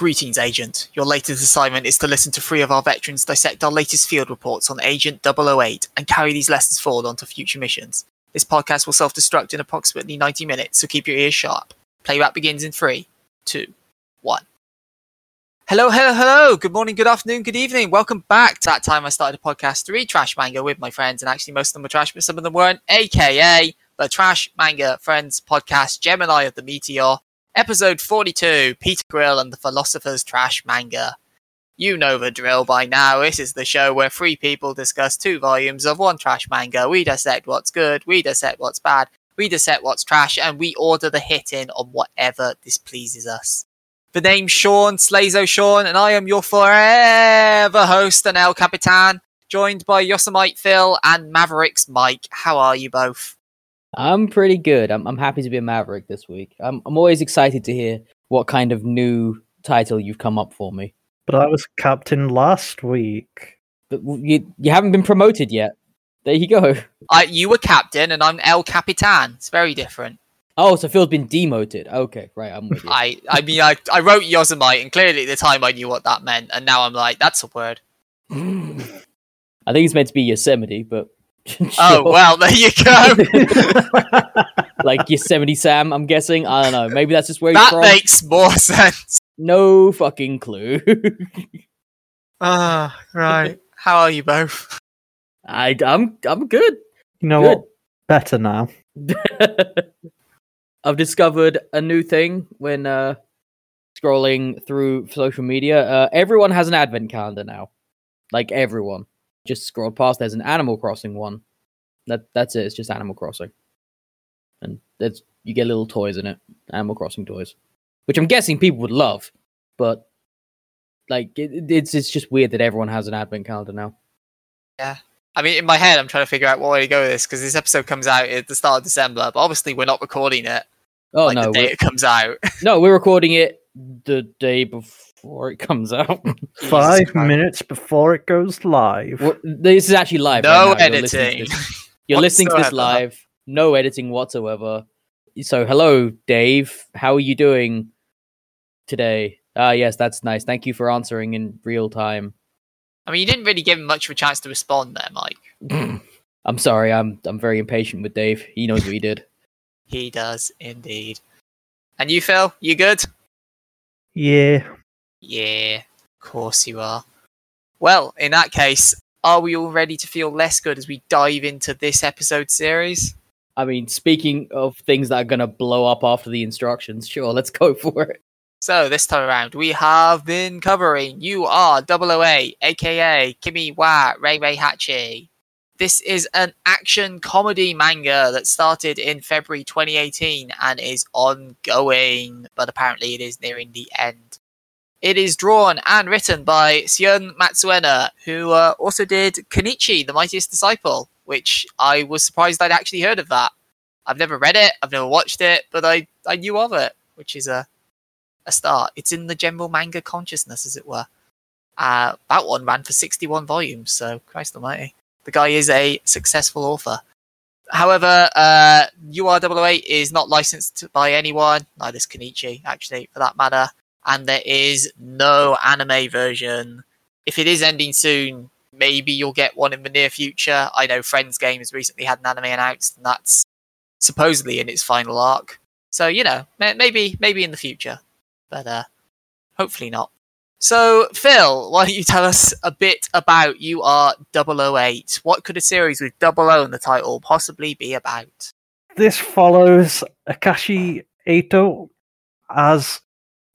Greetings, Agent. Your latest assignment is to listen to three of our veterans dissect our latest field reports on Agent 008 and carry these lessons forward onto future missions. This podcast will self destruct in approximately 90 minutes, so keep your ears sharp. Playback begins in three, two, one. Hello, hello, hello. Good morning, good afternoon, good evening. Welcome back to that time I started a podcast to read Trash Manga with my friends, and actually most of them were trash, but some of them weren't, aka the Trash Manga Friends podcast, Gemini of the Meteor, episode 42, Peter Grill and the Philosopher's Trash Manga. You know the drill by now. This is the show where three people discuss two volumes of one trash manga. We dissect what's good, we dissect what's bad, we dissect what's trash, and we order the hit in on whatever displeases us. The name's Sean, Slazo Sean, and I am your forever host and El Capitan, joined by Yosemite Phil and Mavericks Mike. How are you both? I'm pretty good. I'm I'm happy to be a Maverick this week. I'm I'm always excited to hear what kind of new title you've come up for me. But I was captain last week. But you you haven't been promoted yet. There you go. I, you were captain, and I'm El Capitan. It's very different. Oh, so Phil's been demoted. Okay, right. I'm with you. I, I mean, I, I wrote Yosemite, and clearly at the time I knew what that meant, and now I'm like, that's a word. I think it's meant to be Yosemite, but Oh well, there you go. like Yosemite Sam. I'm guessing. I don't know. Maybe that's just where he's that from. makes more sense. No fucking clue. Ah, right. How are you both? I I'm I'm good. You know Good. what? Better now. I've discovered a new thing when uh, scrolling through social media. Uh, everyone has an advent calendar now. Like everyone. Just scrolled past. There's an Animal Crossing one. That that's it. It's just Animal Crossing, and there's you get little toys in it. Animal Crossing toys, which I'm guessing people would love. But like it, it's it's just weird that everyone has an advent calendar now. Yeah, I mean, in my head, I'm trying to figure out what way to go with this because this episode comes out at the start of December, but obviously we're not recording it Oh like no, the day it comes out. no, we're recording it the day before it comes out. Five minutes before it goes live. Well, this is actually live. No right now. You're listening to editing. this- You're listening to this live. No editing whatsoever. So, hello, Dave. How are you doing today? Ah, yes, that's nice. Thank you for answering in real time. I mean, you didn't really give him much of a chance to respond there, Mike. I'm sorry. I'm I'm very impatient with Dave. He knows what he did. He does indeed. And you, Phil? You good? Yeah. Yeah, of course you are. Well, in that case, are we all ready to feel less good as we dive into this episode series? I mean, speaking of things that are gonna blow up after the instructions, sure, let's go for it. So, this time around, we have been covering You Are 008, aka Kimi wa Rei Rei Hachi. This is an action comedy manga that started in February 2018 and is ongoing, but apparently it is nearing the end. It is drawn and written by Shun Matsuena, who uh, also did Kenichi, the Mightiest Disciple, which I was surprised I'd actually heard of that. I've never read it, I've never watched it, but I, I knew of it, which is a, a start. It's in the general manga consciousness, as it were. Uh, that one ran for 61 volumes, so Christ almighty. The guy is a successful author. However, uh, UR008 is not licensed by anyone, neither is Kenichi, actually, for that matter. And there is no anime version. If it is ending soon, maybe you'll get one in the near future. I know Friends Games recently had an anime announced, and that's supposedly in its final arc. So, you know, maybe maybe in the future. But uh, hopefully not. So, Phil, why don't you tell us a bit about you are 008? What could a series with double O in the title possibly be about? This follows Akashi Eito as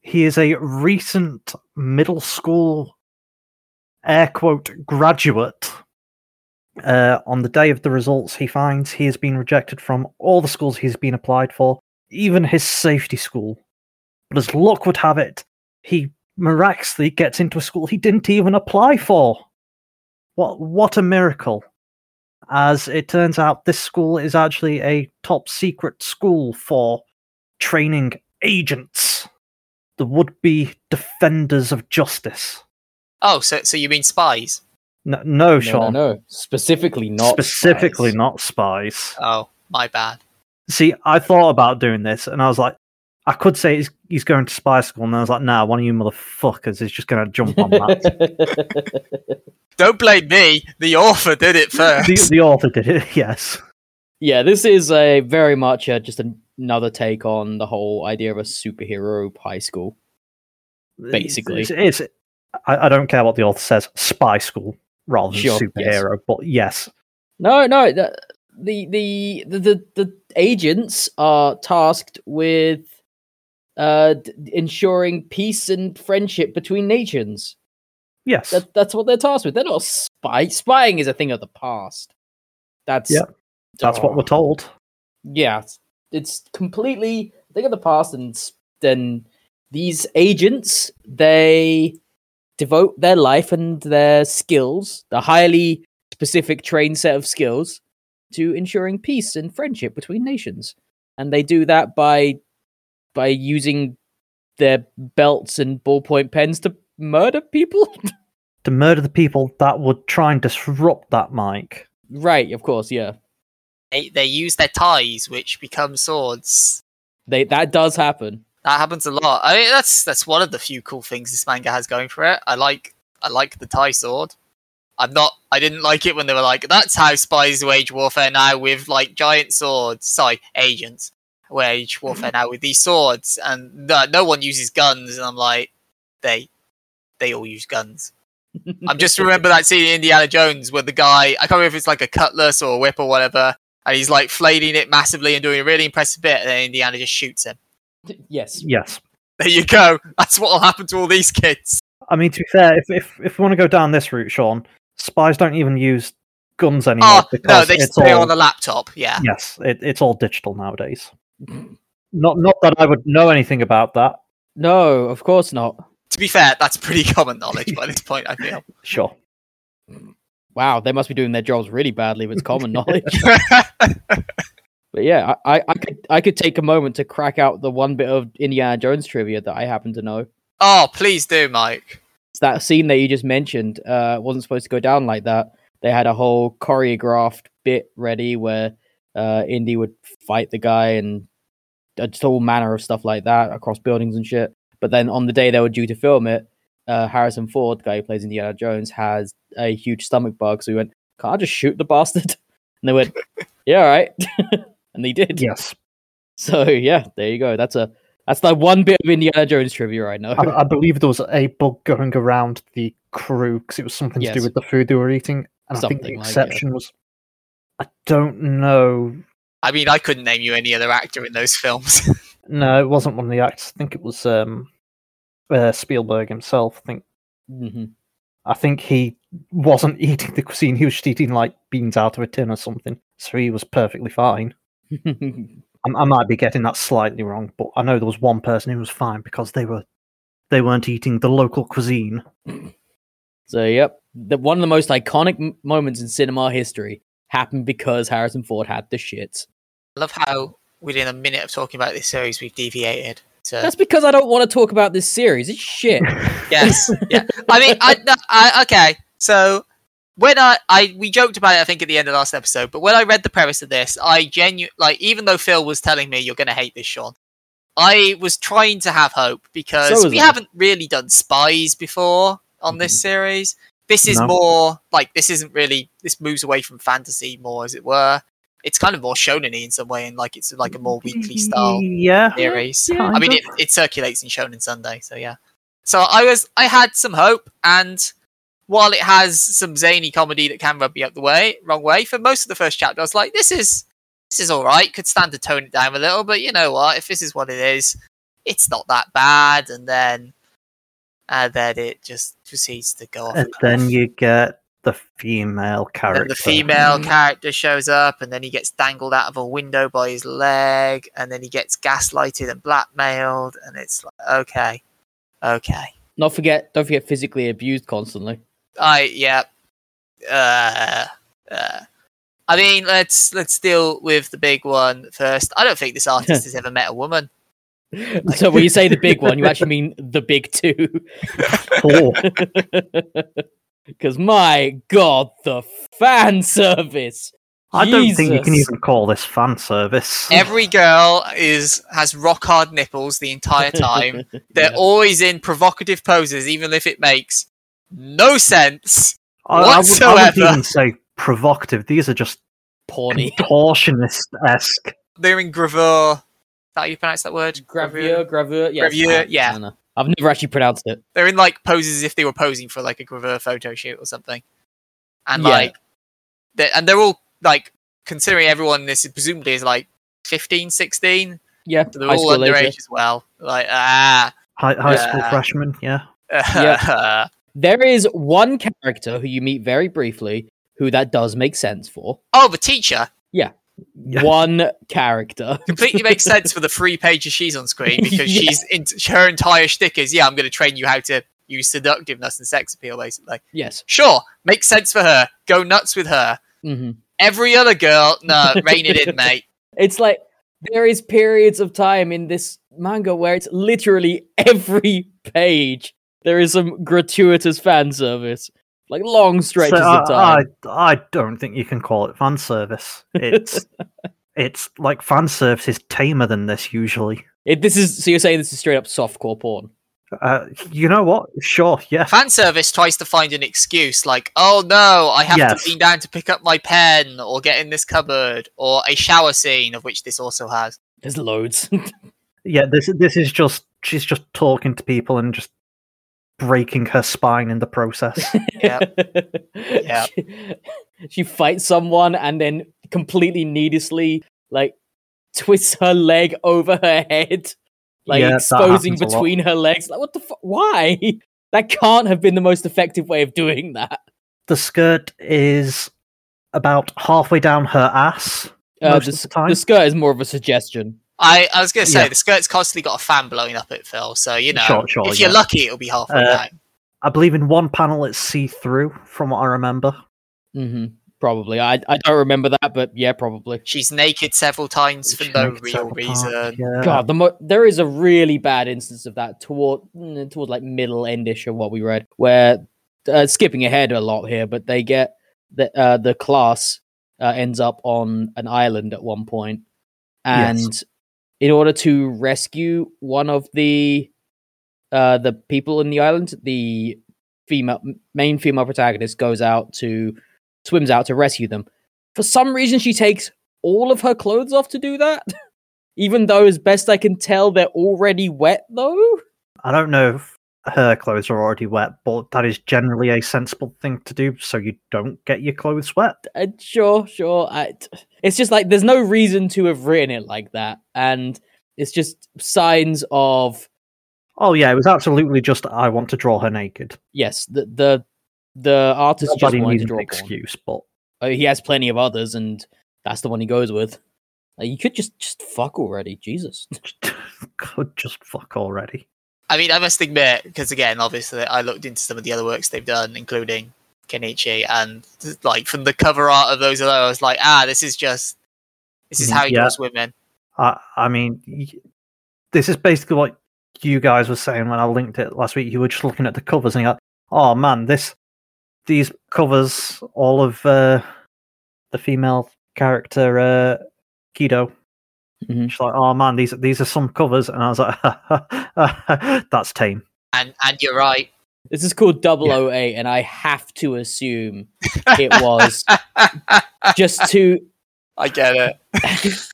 he is a recent middle school air quote graduate. Uh, on the day of the results, he finds he has been rejected from all the schools he's been applied for, even his safety school. But as luck would have it, he miraculously gets into a school he didn't even apply for. What what a miracle. As it turns out, this school is actually a top secret school for training agents, the would be defenders of justice. Oh, so so you mean spies? No, no, No, no, Sean. no. Specifically not. Specifically, spies. not spies. Oh, my bad. See, I thought about doing this and I was like, I could say he's, he's going to spy school, and I was like, nah, one of you motherfuckers is just going to jump on that. Don't blame me. The author did it first. the, the author did it, yes. yeah, this is a very much uh, just another take on the whole idea of a superhero high school. Basically. It's, it's, I, I don't care what the author says, spy school rather than Sure, yes. superhero, but yes. No, no, the the the the, the, agents are tasked with uh d- ensuring peace and friendship between nations. Yes. That, that's what they're tasked with. They're not spy. Spying is a thing of the past. That's Yeah, That's what Oh. we're told. yeah, it's, completely a thing of the past, and then these agents they devote their life and their skills, the highly specific trained set of skills, to ensuring peace and friendship between nations, and they do that by by using their belts and ballpoint pens to murder people. To murder the people that would try and disrupt that, Mike. right, of course, yeah. They, they use their ties, which become swords. They that does happen. That happens a lot. I mean, that's that's one of the few cool things this manga has going for it. I like I like the tie sword. I'm not. I didn't like it when they were like, "That's how spies wage warfare now with like giant swords." Sorry, agents wage warfare now with these swords, and no, no one uses guns. And I'm like, they they all use guns. I'm just remember that scene in Indiana Jones where the guy I can't remember if it's like a cutlass or a whip or whatever, and he's like flailing it massively and doing a really impressive bit, and then Indiana just shoots him. yes. Yes. There you go. That's what will happen to all these kids. I mean, to be fair, if if, if we want to go down this route, Sean, spies don't even use guns anymore Oh no, they it's stay all on the laptop. Yeah. yes, it, it's all digital nowadays. Mm-hmm. Not not that I would know anything about that. No, of course not. To be fair, that's pretty common knowledge by this point. I feel. Sure. Mm. Wow, they must be doing their jobs really badly it's common knowledge. But yeah, I, I, I could I could take a moment to crack out the one bit of Indiana Jones trivia that I happen to know. oh, please do, Mike. It's that scene that you just mentioned uh, wasn't supposed to go down like that. They had a whole choreographed bit ready where uh, Indy would fight the guy and just all manner of stuff like that across buildings and shit. But then on the day they were due to film it, uh, Harrison Ford, the guy who plays Indiana Jones, has a huge stomach bug. So we went, "Can't I just shoot the bastard?" And they went, "Yeah, all right." and they did. Yes. So yeah, there you go. That's a that's the one bit of Indiana Jones trivia I know. I, I believe there was a bug going around the crew because it was something to do with the food they were eating. And I think the Something like it. exception was, I don't know. I mean, I couldn't name you any other actor in those films. No, it wasn't one of the actors. I think it was um, uh, Spielberg himself. I think Mhm. I think he wasn't eating the cuisine. He was just eating like beans out of a tin or something. So he was perfectly fine. I, I might be getting that slightly wrong, but I know there was one person who was fine because they were they weren't eating the local cuisine. so yep, the, one of the most iconic m- moments in cinema history happened because Harrison Ford had the shits. I love how within a minute of talking about this series, we've deviated. To... Uh, That's because I don't want to talk about this series. It's shit. yes, yeah. I mean, I, no, I okay. So when I, I we joked about it, I think at the end of last episode, but when I read the premise of this, I genu like even though Phil was telling me you're going to hate this, Sean, I was trying to have hope because So we I. haven't really done spies before on this mm-hmm. series. This is No. more like this isn't really this moves away from fantasy more, as it were. It's kind of more shonen in some way, and like it's like a more weekly style Yeah. series. Yeah, I mean, it, it circulates in Shonen Sunday, so yeah. So I was, I had some hope, and while it has some zany comedy that can rub me up the way, wrong way, for most of the first chapter, I was like, this is, this is all right. Could stand to tone it down a little, but you know what? If this is what it is, it's not that bad. And then, and then it just proceeds to go off. And a then cliff. you get the female character. Then the female character shows up, and then he gets dangled out of a window by his leg, and then he gets gaslighted and blackmailed, and it's like, okay, okay, Not forget, don't forget physically abused constantly. I yeah, uh, uh. I mean, let's let's deal with the big one first. I don't think this artist has ever met a woman. so when you say the big one, you actually mean the big two. Oh, Because my god, the fan service. I don't think you can even call this fan service. Every girl is has rock hard nipples the entire time. They're Yeah. always in provocative poses, even if it makes no sense. I, I, would, I wouldn't even say provocative. These are just Porny. contortionist esque. They're in gravure. Is that how you pronounce that word? Gravure, gravure, yeah. it's Gravure, fine. yeah. I don't know. I've never actually pronounced it. They're in like poses as if they were posing for like a gravure photo shoot or something. And Yeah. like, they're, and they're all like, considering everyone in this presumably is like 15, 16, Yeah, so they're high all school age, underage as well. Like, ah. High, high school Yeah. freshman, yeah. Yeah. There is one character who you meet very briefly who that does make sense for. oh, the teacher. Yeah. One character. completely makes sense for the three pages she's on screen because Yeah. she's in, her entire shtick is yeah, I'm going to train you how to use seductiveness and sex appeal, basically. Yes. Sure, makes sense for her. Go nuts with her. hmm Every other girl, no, rein it in, mate. It's like there is periods of time in this manga where it's literally every page there is some gratuitous fan service, like long stretches So of time. I, I, I don't think you can call it fan service. It's it's like fan service is tamer than this usually. It, this is so you're saying this is straight up softcore porn. Uh, you know what? Sure, yeah. Fan service tries to find an excuse like, oh no, I have Yes. to lean down to pick up my pen or get in this cupboard or a shower scene, of which this also has. There's loads. Yeah, this this is just she's just talking to people and just breaking her spine in the process. Yeah. Yeah. She, she fights someone and then completely needlessly like twists her leg over her head, like Yeah, exposing happens a lot. between her legs. Like, what the fuck? Why? That can't have been the most effective way of doing that. the skirt is about halfway down her ass. Uh, Most the, of the time. the skirt is more of a suggestion. I, I was going to say, Yeah. the skirt's constantly got a fan blowing up it, Phil. So, you know, Sure, sure, if you're yeah. lucky, it'll be halfway Uh, down. I believe in one panel it's see through, from what I remember. hmm Probably. I I don't remember that, but yeah, probably. She's naked several times for She's no real several times, reason. Yeah. God, the mo- there is a really bad instance of that toward mm, toward like middle endish of what we read, where uh, skipping ahead a lot here, but they get the uh, the class uh, ends up on an island at one point, and Yes. In order to rescue one of the uh, the people in the island, the female main female protagonist goes out to swims out to rescue them. For some reason, she takes all of her clothes off to do that. Even though, as best I can tell, they're already wet though. I don't know if her clothes are already wet, but that is generally a sensible thing to do so you don't get your clothes wet. Uh, sure, sure. I, t- it's just like there's no reason to have written it like that, and it's just signs of Oh yeah, it was absolutely just I want to draw her naked. yes, the the the artist just wanted needs to an draw porn. excuse, but Uh, he has plenty of others, and that's the one he goes with. Like, you could just just fuck already, Jesus. could just fuck already. I mean, I must admit, because again, obviously, I looked into some of the other works they've done, including Kenichi, and like from the cover art of those alone, I was like, ah, this is just, this is Mm, how he yeah. draws women. I I mean, this is basically what you guys were saying when I linked it last week. You were just looking at the covers and you're like, oh man, this these covers, all of uh, the female character uh, Kido. Mhm. She's like, oh man, these these are some covers, and I was like, that's tame. And and you're right. This is called 008, and I have to assume it was just to. I get it.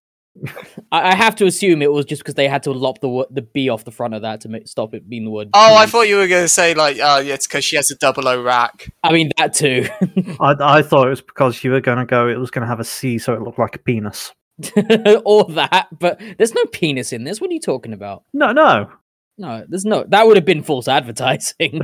I I have to assume it was just because they had to lop the wo- the B off the front of that to make, stop it being the word. Oh, I B. thought you were going to say like, oh, yeah, it's because she has a double O rack. I mean that too. I I thought it was because you were gonna go. It was gonna have a C, so it looked like a penis. or that, but there's no penis in this. What are you talking about? No, no. No, there's no. That would have been false advertising.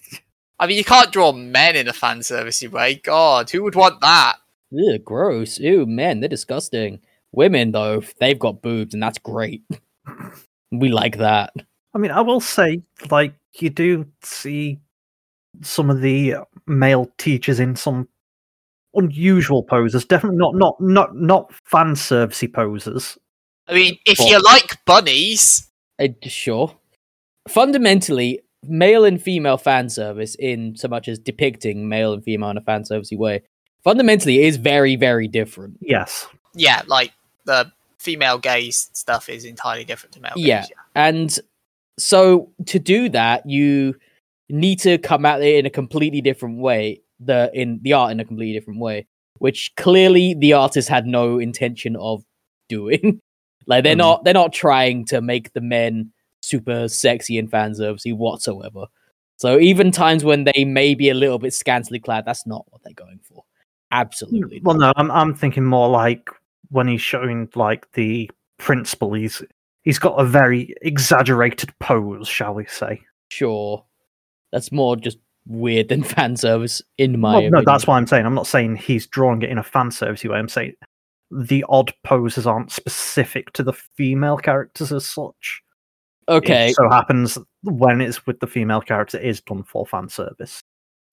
I mean, you can't draw men in a fan servicey way. God, who would want that? Ew, gross. Ew, men, they're disgusting. Women, though, they've got boobs, and that's great. we like that. I mean, I will say, like, you do see some of the male teachers in some unusual poses. Definitely not not not not fan servicey poses. I mean, if What? you like bunnies, Uh, sure. Fundamentally, male and female fan service, in so much as depicting male and female in a fan servicey way, fundamentally is very very different. Yes. Yeah, like the female gaze stuff is entirely different to male Yeah. gaze. And so to do that, you need to come at it in a completely different way. The in the art in a completely different way, which clearly the artist had no intention of doing. like they're Mhm. not they're not trying to make the men super sexy and fan servicey whatsoever. So even times when they may be a little bit scantily clad, that's not what they're going for. Absolutely. Well, not. no, I'm I'm thinking more like when he's showing like the principal. He's he's got a very exaggerated pose, shall we say? Sure. That's more just weird than fan service in my Well, no, opinion. that's what I'm saying. I'm not saying he's drawing it in a fan servicey way. I'm saying the odd poses aren't specific to the female characters as such. Okay. It so happens when it's with the female character, is done for fan service.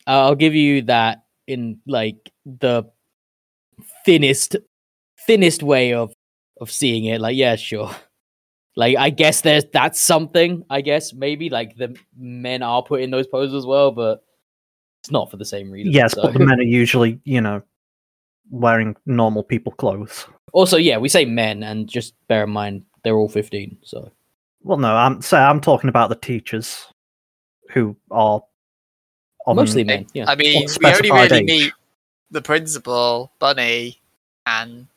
I'll give you that in like the thinnest thinnest way of of seeing it. Like, yeah, sure. Like, I guess there's that's something. I guess maybe like the men are put in those poses as well, but it's not for the same reason. Yes, so. but the men are usually, you know, wearing normal people clothes. also, yeah, we say men, and just bear in mind they're all fifteen. So Well, no, I'm say I'm talking about the teachers who are on, mostly men. Yeah. I mean, we only really age. meet the principal, Bunny, and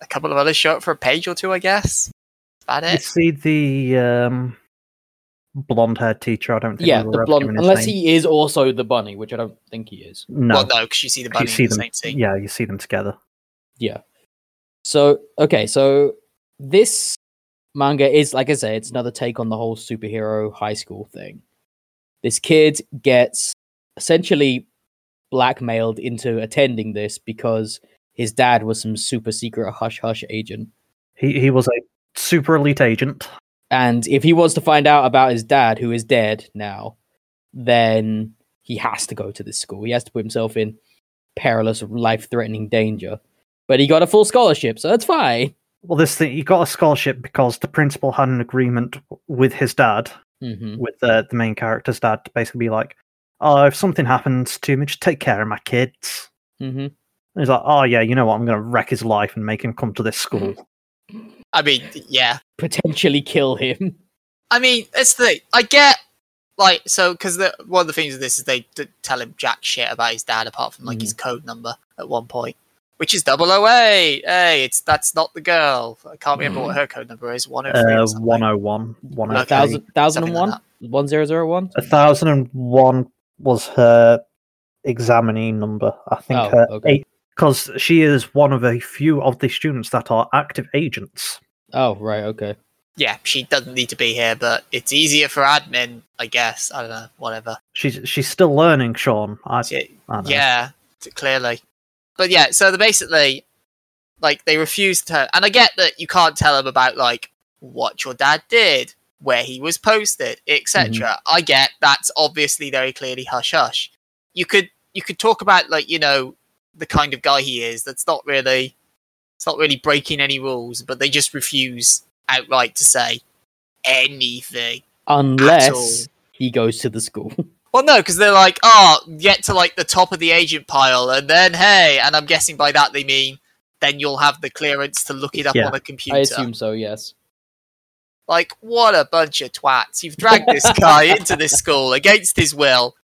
a couple of others show up for a page or two, I guess. That's about You it. see the um, blonde-haired teacher. I don't think. yeah, we the were ever blonde. Unless name. he is also the bunny, which I don't think he is. No, Well, no, because you see the you bunny see in the same scene. Yeah, you see them together. Yeah. So okay, so this manga is like I say, it's another take on the whole superhero high school thing. This kid gets essentially blackmailed into attending this because his dad was some super secret hush hush agent. He he was a super elite agent. And if he wants to find out about his dad, who is dead now, then he has to go to this school. He has to put himself in perilous, life threatening danger. But he got a full scholarship, so that's fine. Well, this thing he got a scholarship because the principal had an agreement with his dad, hmm with the the main character's dad, to basically be like, "Oh, if something happens to me, just take care of my kids." hmm And he's like, "Oh yeah, you know what? I'm going to wreck his life and make him come to this school." I mean, yeah. Potentially kill him. I mean, it's the I get like so because the one of the things of this is they d- tell him jack shit about his dad apart from like his code number at one point, which is double OA. Hey, it's that's not the girl. I can't remember what her code number is. One hundred three. Uh, 101, 103. Okay. Thousand, thousand something and like one, one zero zero one. A thousand and one was her examinee number. I think Oh, her okay. because she is one of a few of the students that are active agents. Oh, right, okay. Yeah, she doesn't need to be here, but it's easier for admin, I guess. I don't know, whatever. She's she's still learning, Sean. I, She- I. Yeah, clearly. But yeah, so they basically, like, they refuse to. And I get that you can't tell them about, like, what your dad did, where he was posted, etc. Mm-hmm. I get that's obviously very clearly hush hush. You could you could talk about like you know the kind of guy he is. That's not really it's not really breaking any rules, but they just refuse outright to say anything. Unless he goes to the school. Well, no, because they're like, oh, get to like the top of the agent pile, and then hey, and I'm guessing by that they mean then you'll have the clearance to look it up Yeah, on a computer. I assume so, yes. Like, what a bunch of twats! You've dragged this guy into this school against his will.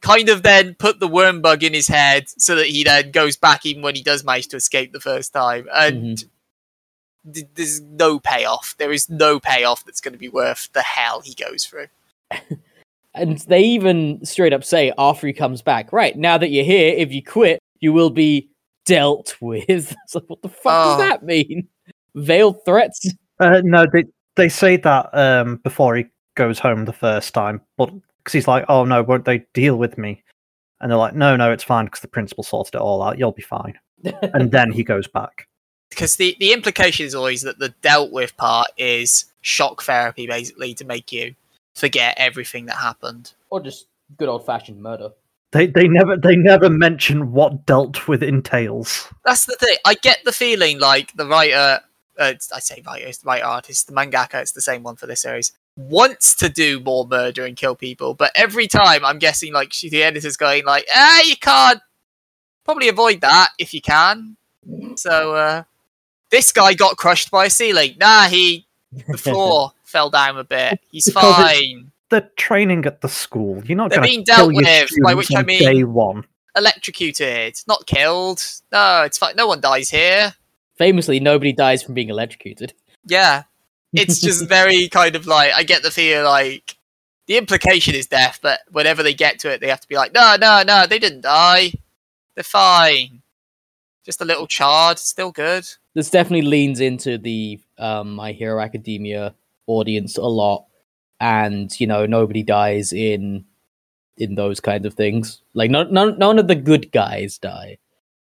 Kind of then put the worm bug in his head so that he then goes back even when he does manage to escape the first time. And mm-hmm. th- there's no payoff. There is no payoff that's going to be worth the hell he goes through. And they even straight up say after he comes back, right, now that you're here, if you quit, you will be dealt with. It's like, what the fuck Oh. does that mean? Veiled threats? Uh, no, they they say that um, before he goes home the first time, but because he's like, "Oh no, won't they deal with me?" And they're like, "No, no, it's fine because the principal sorted it all out. You'll be fine." And then he goes back. because the, the implication is always that the dealt with part is shock therapy basically to make you forget everything that happened or just good old fashioned murder. They they never they never mention what dealt with entails. that's the thing i get the feeling like the writer uh, i say writer it's the writer artist the mangaka it's the same one for this series wants to do more murder and kill people but every time i'm guessing like she, the editor's going like ah you can't probably avoid that if you can. So uh, this guy got crushed by a ceiling. Nah, he the floor fell down a bit. He's Because fine. They're training at the school. You're not They're going being to kill dealt your with, by students which I mean- day one. Electrocuted, not killed. No, it's fine. No one dies here. Famously, nobody dies from being electrocuted. Yeah, it's just very kind of like I get the feel like the implication is death, but whenever they get to it, they have to be like, no, no, no, they didn't die. They're fine. Just a little charred, still good. this definitely leans into the um, My Hero Academia audience a lot, and you know nobody dies in in those kinds of things. Like none none, none of the good guys die.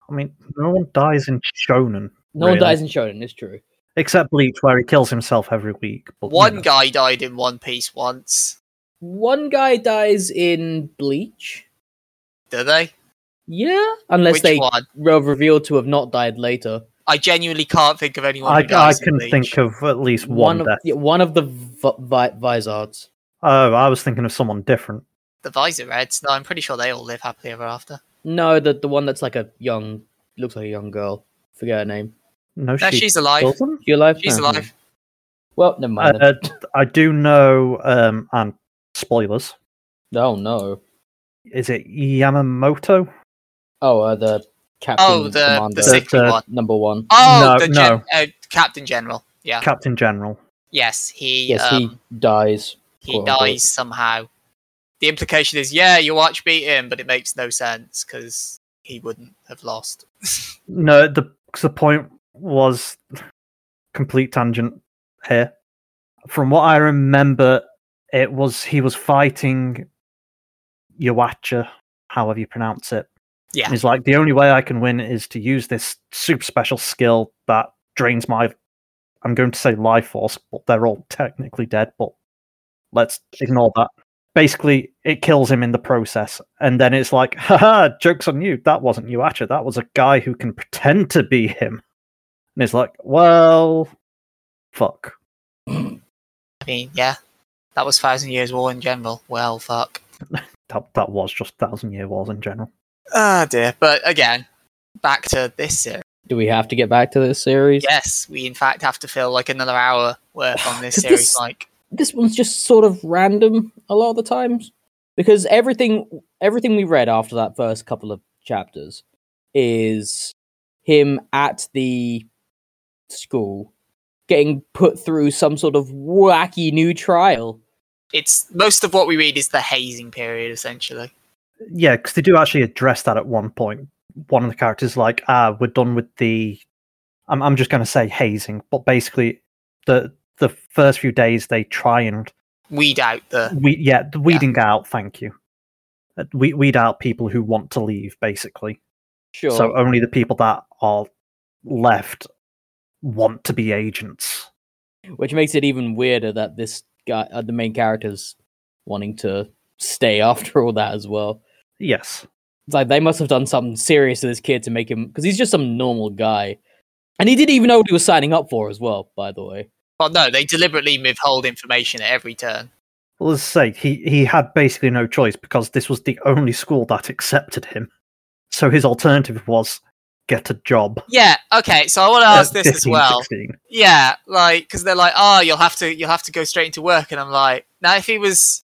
I mean, no one dies in Shonen. No one dies in Shonen. It's true. Except Bleach, where he kills himself every week. But, you One know. guy died in One Piece once. One guy dies in Bleach. Do they? Yeah, unless Which they one? were revealed to have not died later. I genuinely can't think of anyone. Who I, I dies in can Bleach. think of at least one, of death. yeah, one of the v- vi- Vizards. Oh, I was thinking of someone different. the Visoreds. No, I'm pretty sure they all live happily ever after. No, the the one that's like a young, looks like a young girl. Forget her name. No, No, she she's alive. doesn't. She alive? She's No. alive. Well, never mind. Uh. I do know, um, and spoilers. oh no. Is it Yamamoto? Oh, uh, the captain. Oh, the commander, the sickly The- one. number one. Oh, No, the gen- no. uh, Captain General. Yeah. Captain General. yes, he. Yes, um, he dies. he quote, unquote. dies somehow. The implication is, yeah, Yhwach beat him, but it makes no sense because he wouldn't have lost. No, the the point was complete tangent here. From what I remember, it was he was fighting Yawacha, however you pronounce it. Yeah. He's like, the only way I can win is to use this super special skill that drains my I'm going to say life force, but they're all technically dead, but let's ignore that. Basically, it kills him in the process. And then it's like, haha, joke's on you. That wasn't Yuacha. That was a guy who can pretend to be him. And it's like, well, fuck. I mean, yeah, that was Thousand Years War in general. Well, fuck. That, that was just Thousand Year Wars in general. Ah, dear. But again, back to this series. Do we have to get back to this series? Yes, we in fact have to fill like another hour worth on this series. this- Like, This one's just sort of random a lot of the times because everything everything we read after that first couple of chapters is him at the school getting put through some sort of wacky new trial. it's most of what we read is the hazing period, essentially. Yeah, because they do actually address that at one point. One of the characters is like, ah, we're done with the. I'm, I'm just going to say hazing, but basically, the the first few days they try and Weed out the. we yeah the weeding out. Thank you. Uh, We weed out people who want to leave, basically. Sure. So only the people that are left want to be agents. which makes it even weirder that this guy, uh, the main character's wanting to stay after all that as well. Yes. It's like they must have done something serious to this kid to make him because he's just some normal guy, and he didn't even know what he was signing up for as well. By the way, Well, no, they deliberately withhold information at every turn. Well, let's say he he had basically no choice because this was the only school that accepted him. So his alternative was get a job. Yeah. Okay. So I want to ask this as well. 16. Yeah, like because they're like, oh, you'll have to, you'll have to go straight into work, and I'm like, now if he was,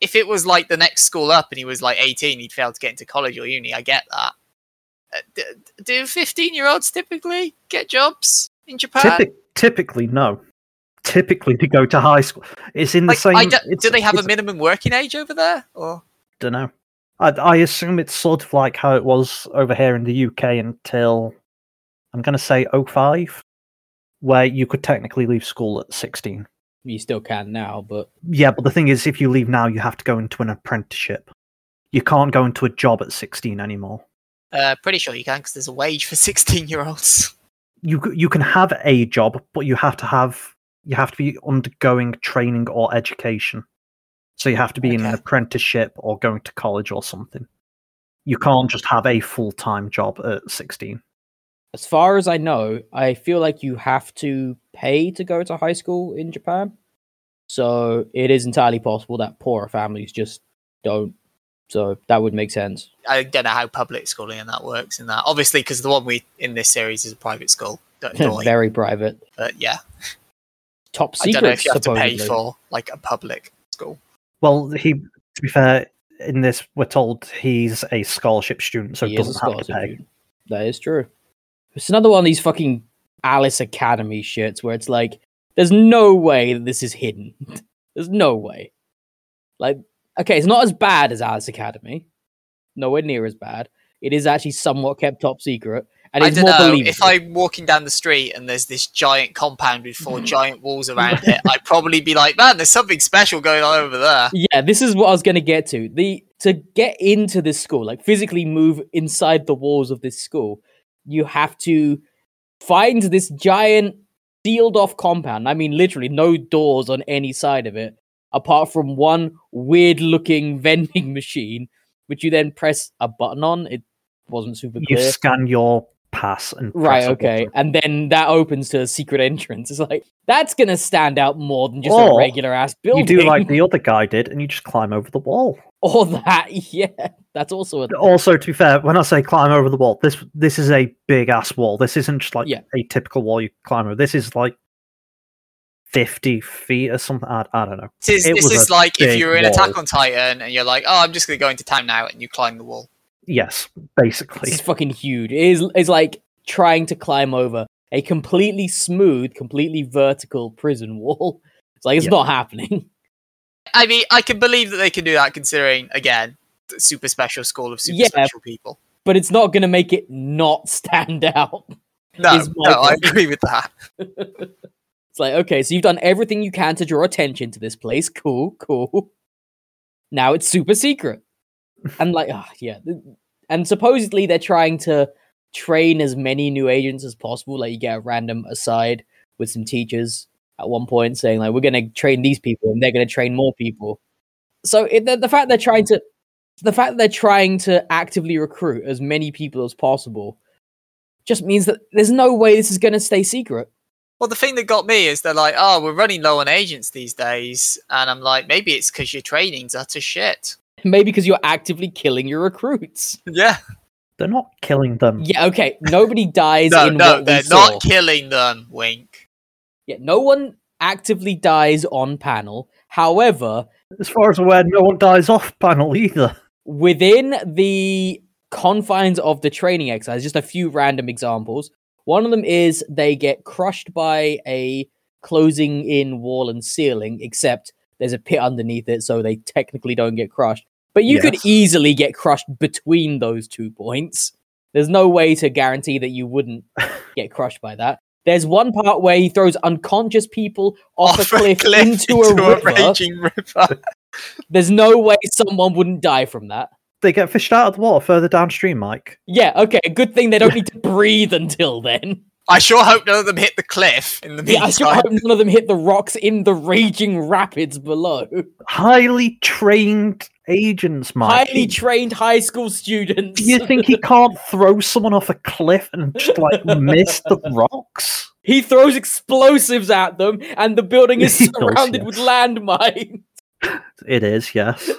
if it was like the next school up and he was like 18, he'd fail to get into college or uni. I get that. Uh, d- do 15 year olds typically get jobs in Japan? Typic- typically, no. Typically, to go to high school, it's in the like, same. I d- it's- do they have a minimum working age over there? Or don't know. I, I assume it's sort of like how it was over here in the UK until I'm going to say 05, where you could technically leave school at 16. You still can now, but Yeah, but the thing is, if you leave now, you have to go into an apprenticeship. You can't go into a job at 16 anymore. uh, pretty sure you can because there's a wage for 16 year olds. You you can have a job, but you have to have you have to be undergoing training or education. So you have to be in an apprenticeship or going to college or something. You can't just have a full time job at 16. As far as I know, I feel like you have to pay to go to high school in Japan. So it is entirely possible that poorer families just don't So that would make sense. I don't know how public schooling and that works in that. Obviously, because the one we in this series is a private school. Don't Very private. but yeah, Top I secret. don't know if you have to pay for like a public school. Well, he to be fair, in this we're told he's a scholarship student, so He he is a doesn't have to pay. student. That is true. It's another one of these fucking Alice Academy shits where it's like, there's no way that this is hidden. there's no way. Like, okay, it's not as bad as Alice Academy. Nowhere near as bad. It is actually somewhat kept top secret, and I it's don't more know believable. if I'm walking down the street and there's this giant compound with four giant walls around it. I'd probably be like, "Man, there's something special going on over there." yeah, this is what I was going to get to. The to get into this school, like physically move inside the walls of this school, you have to find this giant sealed off compound. I mean, literally no doors on any side of it, apart from one weird looking vending machine, which you then press a button on. It wasn't super clear. You scan your pass and Right, okay. button. And then that opens to a secret entrance. It's like, that's going to stand out more than just a regular ass building. You do like the other guy did, and you just climb over the wall. Or that, yeah. That's also a Also, to be fair, when I say climb over the wall, this this is a big ass wall. This isn't just like Yeah. a typical wall you climb over. This is like fifty feet or something. I, I don't know. This is, It this is like if you were in wall. Attack on Titan and you're like, "Oh, I'm just going to go into town now," and you climb the wall. Yes, basically. It's fucking huge. It is it's like trying to climb over a completely smooth, completely vertical prison wall. It's like it's Yeah. not happening. I mean, I can believe that they can do that, considering again, the super special school of super Yeah. special people. But it's not gonna make it not stand out. No, no, I agree with that. It's like, okay, so you've done everything you can to draw attention to this place. Cool, cool. Now it's super secret. And like, ah, yeah. And supposedly they're trying to train as many new agents as possible. Like you get a random aside with some teachers at one point saying like, we're going to train these people and they're going to train more people. So it, the, the fact they're trying to, the fact that they're trying to actively recruit as many people as possible just means that there's no way this is going to stay secret. Well, the thing that got me is they're like, "Oh, we're running low on agents these days," and I'm like, maybe it's because your training's utter shit. Maybe because you're actively killing your recruits. Yeah, They're not killing them. Yeah, okay. Nobody dies no, in no, what we they're saw. not killing them. Wink. Yeah, no one actively dies on panel. However, As far as I'm aware, no one dies off panel either. within the confines of the training exercise, just a few random examples. One of them is they get crushed by a closing in wall and ceiling, except there's a pit underneath it, so they technically don't get crushed. But you could easily get crushed between those two points. There's no way to guarantee that you wouldn't get crushed by that. There's one part where he throws unconscious people off, a, cliff into, a river. raging river. There's no way someone wouldn't die from that. They get fished out of the water further downstream, Mike. Yeah, okay, good thing they don't need to breathe until then. I sure hope none of them hit the cliff in the Yeah, I sure hope none of them hit the rocks in the raging rapids below. Highly trained agents, Mike. Highly trained high school students. Do you think he can't throw someone off a cliff and just like miss the rocks? he throws explosives at them, and the building is does, surrounded with yes. landmines. It is, yes.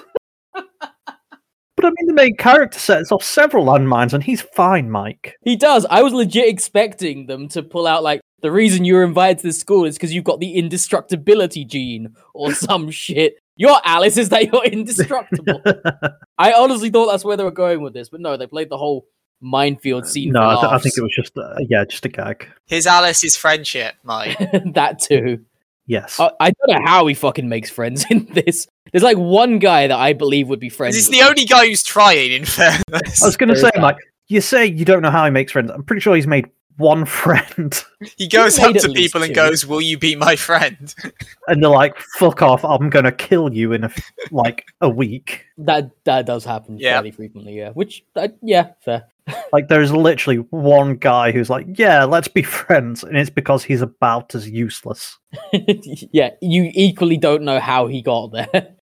but I mean, the main character sets off several landmines, and he's fine, Mike. He does. I was legit expecting them to pull out like the reason you were invited to this school is because you've got the indestructibility gene or some shit. Your Alice is that you're indestructible. I honestly thought that's where they were going with this, but no, they played the whole minefield scene. no, I, th- I think it was just, uh, yeah, just a gag. His Alice is friendship, Mike. that too. Yes. I, I don't know how he fucking makes friends in this. There's like one guy that I believe would be friends. He's with the him. only guy who's trying. In fairness, I was going to say. Mike, you say you don't know how he makes friends. I'm pretty sure he's made one friend. he goes made up to least people and two. goes, "Will you be my friend?" and they're like, fuck off, I'm going to kill you in a, f- like a week. That that does happen Yeah. fairly frequently, yeah. Which, uh, yeah, fair. Like, there's literally one guy who's like, yeah, let's be friends. And it's because he's about as useless. yeah, you equally don't know how he got there.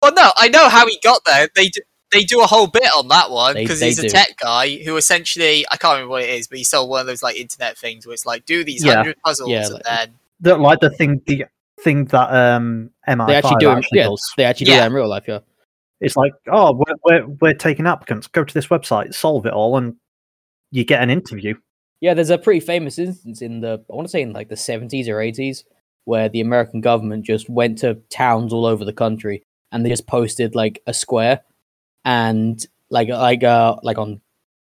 Well, no, I know how he got there. They do, they do a whole bit on that one because they he's a do. tech guy who essentially I can't remember what it is, but he sold one of those like internet things where it's like do these Yeah. hundred puzzles Yeah, and like- then The, like the thing, the thing that um MI5 they actually do, it, actually yeah, does. they actually do Yeah. that in real life, yeah. It's like, oh, we're, we're we're taking applicants. Go to this website, solve it all, and you get an interview. Yeah, there's a pretty famous instance in the I want to say in like the 70s or 80s where the American government just went to towns all over the country and they just posted like a square and like like uh like on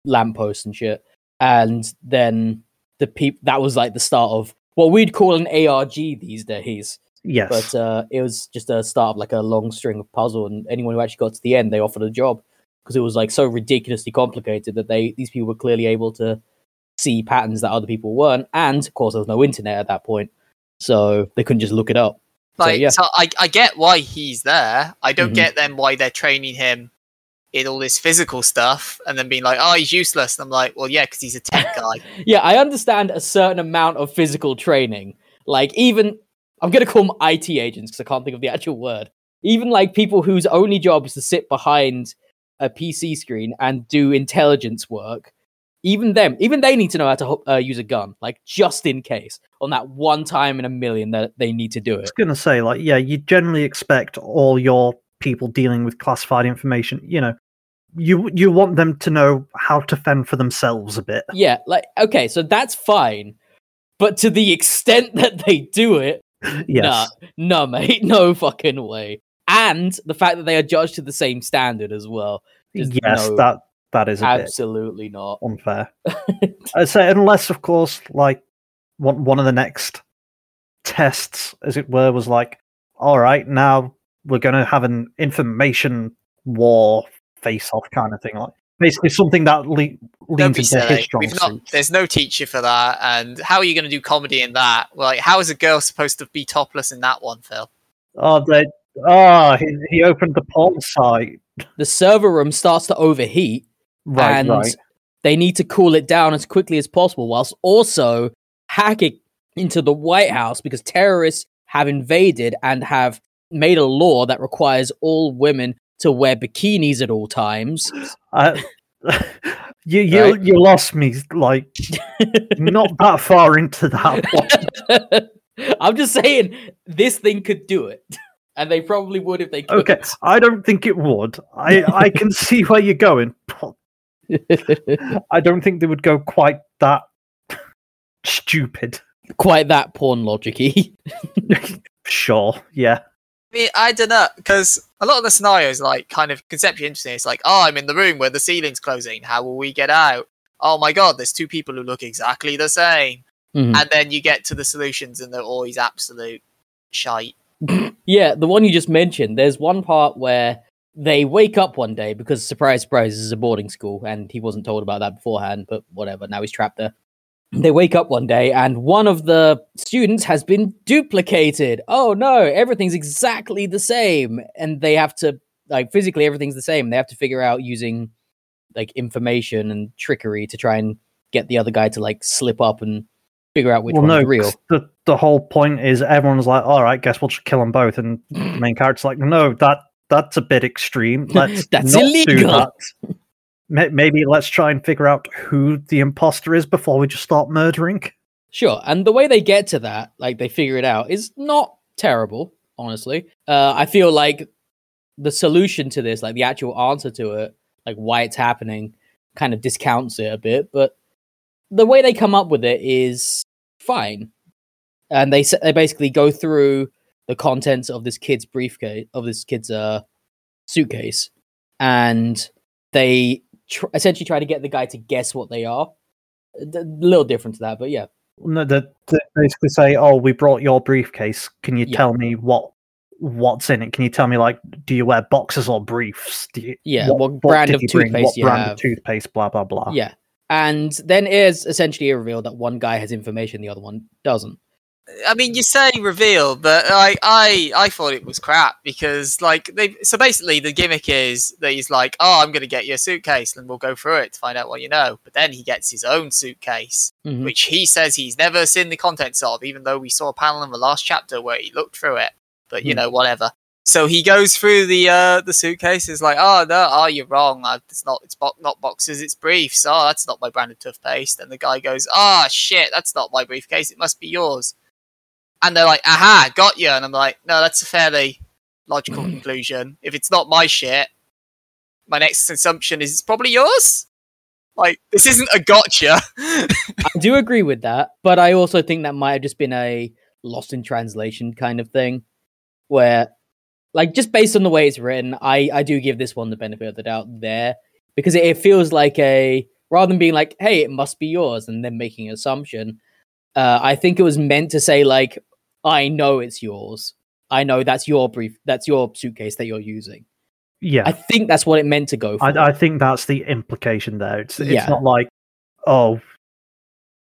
lampposts and shit. And then the peop that was like the start of what we'd call an ARG these days. Yes, But uh, it was just a start of like a long string of puzzle, and anyone who actually got to the end, they offered a job because it was like so ridiculously complicated that they these people were clearly able to see patterns that other people weren't, and of course there was no internet at that point, so they couldn't just look it up. So, Like, yeah. so I, I get why he's there. I don't Mhm. get then why they're training him in all this physical stuff and then being like, oh, he's useless. And I'm like, well, yeah, because he's a tech guy. Yeah, I understand a certain amount of physical training. Like even I'm gonna call them IT agents because I can't think of the actual word. Even like people whose only job is to sit behind a PC screen and do intelligence work. Even them, even they need to know how to uh, use a gun, like just in case, on that one time in a million that they need to do it. I it. was gonna say, like, yeah, you generally expect all your people dealing with classified information. You know, you you want them to know how to fend for themselves a bit. Yeah, like okay, so that's fine, but to the extent that they do it, Yes, No, mate, no fucking way. And the fact that they are judged to the same standard as well. Just yes, no, that that is a bit absolutely not. unfair. Uh, I say unless, of course, like one one of the next tests, as it were, was like, all right, now we're going to have an information war face-off kind of thing, like basically something that le- leans be into his silly. strong We've not, there's no teacher for that. And how are you going to do comedy in that? Like, how is a girl supposed to be topless in that one, Phil? Oh, they, oh, ah, he, he opened the porn site. The server room starts to overheat, Right, and right. they need to cool it down as quickly as possible, whilst also hacking into the White House because terrorists have invaded and have made a law that requires all women to wear bikinis at all times. I, you you Right. you lost me like not that far into that. I'm just saying this thing could do it. And they probably would if they could. Okay, I don't think it would. I I can see where you're going. I don't think they would go quite that stupid. Quite that porn logic Sure, yeah. I mean, I don't know because a lot of the scenarios, like, kind of conceptually interesting. It's like, oh, I'm in the room where the ceiling's closing. How will we get out? Oh my god, there's two people who look exactly the same. Mhm. And then you get to the solutions, and they're always absolute shite. Yeah, the one you just mentioned. There's one part where they wake up one day because surprise, surprise, this is a boarding school, and he wasn't told about that beforehand. But whatever, now he's trapped there. They wake up one day, and one of the students has been duplicated. Oh no, everything's exactly the same, and they have to like physically everything's the same. They have to figure out using like information and trickery to try and get the other guy to like slip up and figure out which well, one's no, real. the the whole point is everyone's like, all right, guess we'll just kill them both, and the main character's like, no, that that's a bit extreme. Let's That's not do illegal." that. May- Maybe let's try and figure out who the imposter is before we just start murdering. Sure, and the way they get to that, like they figure it out, is not terrible. Honestly, uh, I feel like the solution to this, like the actual answer to it, like why it's happening, kind of discounts it a bit. But the way they come up with it is fine, and they they basically go through the contents of this kid's briefcase, of this kid's uh, suitcase, and they tr- essentially try to get the guy to guess what they are. A d- little different to that, but yeah. No, they, they basically say, "Oh, we brought your briefcase. Can you Yeah. tell me what what's in it? Can you tell me like, do you wear boxes or briefs? Do you, Yeah, what brand did of you bring? toothpaste What you brand have. of toothpaste? Blah blah blah. Yeah. And then it is essentially a reveal that one guy has information, the other one doesn't. I mean, you say reveal, but like I, I thought it was crap because like they. So basically, the gimmick is that he's like, "Oh, I'm going to get you a suitcase, and we'll go through it to find out what you know." But then he gets his own suitcase, Mhm. which he says he's never seen the contents of, even though we saw a panel in the last chapter where he looked through it. But you Hmm. know, whatever. So he goes through the uh, the suitcase. Is like, "Oh no, oh you're wrong. It's not. It's bo- not boxes. It's briefs. Oh, that's not my brand of toothpaste." And the guy goes, "Ah, shit, that's not my briefcase. It must be yours." And they're like, aha, got you. And I'm like, no, that's a fairly logical conclusion. If it's not my shit, my next assumption is it's probably yours. Like this isn't a gotcha. I do agree with that, but I also think that might have just been a lost in translation kind of thing, where, like, just based on the way it's written, I I do give this one the benefit of the doubt there because it, it feels like a rather than being like, hey, it must be yours, and then making an assumption. Uh, I think it was meant to say like, I know it's yours. I know that's your brief. That's your suitcase that you're using. Yeah, I think that's what it meant to go for. I, I think that's the implication there. It's it's Yeah. not like, oh,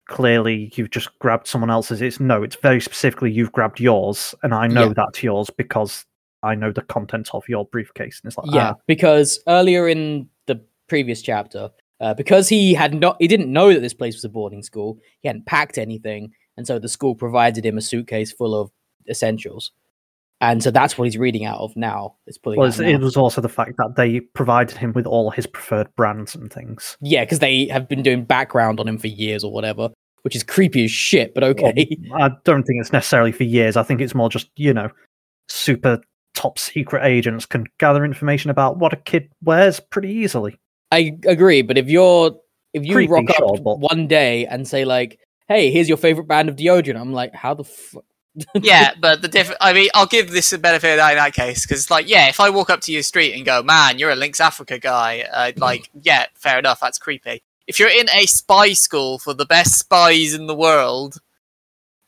clearly you've just grabbed someone else's. It's no, it's very specifically you've grabbed yours, and I know Yeah. that's yours because I know the contents of your briefcase. And it's like, Yeah, ah, because earlier in the previous chapter, uh, because he had not, he didn't know that this place was a boarding school. He hadn't packed anything, and so the school provided him a suitcase full of essentials, and so that's what he's reading out of now. It's pulling. well, it's- it was also the fact that they provided him with all his preferred brands and things. Yeah, because they have been doing background on him for years or whatever, which is creepy as shit. But okay, I don't think it's necessarily for years. I think it's more just you know, super top secret agents can gather information about what a kid wears pretty easily. I agree. But if you're if you Creepy, rock up sure, but- one day and say like, "Hey, here's your favorite brand of deodorant," I'm like, "How the fuck?" yeah, but the diff- I mean, I'll give this a benefit of doubt in that case because, like, yeah, if I walk up to your street and go, "Man, you're a Lynx Africa guy," uh, like, yeah, fair enough, that's creepy. If you're in a spy school for the best spies in the world,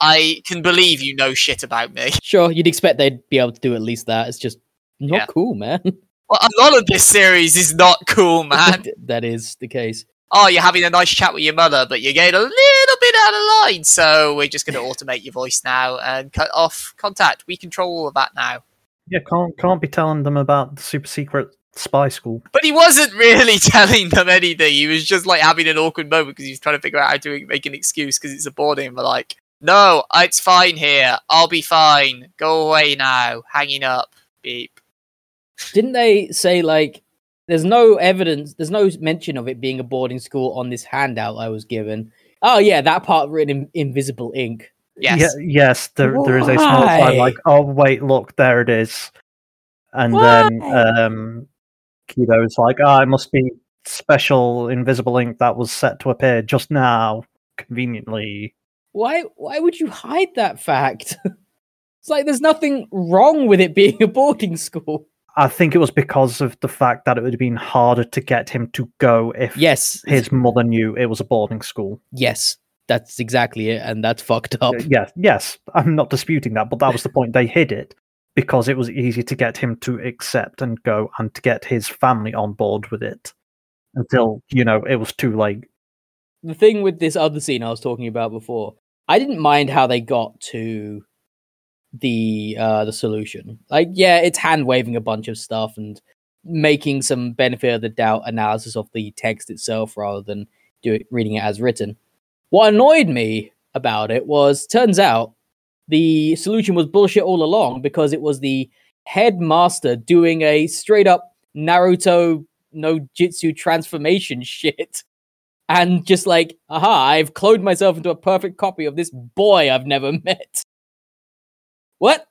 I can believe you know shit about me. Sure, you'd expect they'd be able to do at least that. It's just not Yeah. cool, man. Well, a lot of this series is not cool, man. that is the case. Oh, you're having a nice chat with your mother, but you're getting a little bit out of line, so we're just going to automate your voice now and cut off contact. We control all of that now. Yeah, can't can't be telling them about the super secret spy school. But he wasn't really telling them anything. He was just like having an awkward moment because he was trying to figure out how to make an excuse because it's a boarding. But like, no, uh, it's fine here. I'll be fine. Go away now. Hanging up. Beep. Didn't they say like there's no evidence, there's no mention of it being a boarding school on this handout I was given? Oh yeah, that part written in invisible ink. Yes. Yeah, yes, there there is a small sign like, oh wait, look, there it is. And then Why? um Kido's like, ah, it must be special invisible ink that was set to appear just now, conveniently. Why why would you hide that fact? it's like there's nothing wrong with it being a boarding school. I think it was because of the fact that it would have been harder to get him to go if Yes. his mother knew it was a boarding school. Yes. That's exactly it, and that's fucked up. Yes, yes, I'm not disputing that, but that was the point. They hid it because it was easy to get him to accept and go and to get his family on board with it until, you know, it was too late. the thing with this other scene I was talking about before, I didn't mind how they got to the uh the solution. Like, yeah, it's hand waving a bunch of stuff and making some benefit of the doubt analysis of the text itself rather than do it, reading it as written. What annoyed me about it was turns out the solution was bullshit all along because it was the headmaster doing a straight up Naruto no jitsu transformation shit and just like, aha, I've cloned myself into a perfect copy of this boy I've never met. What?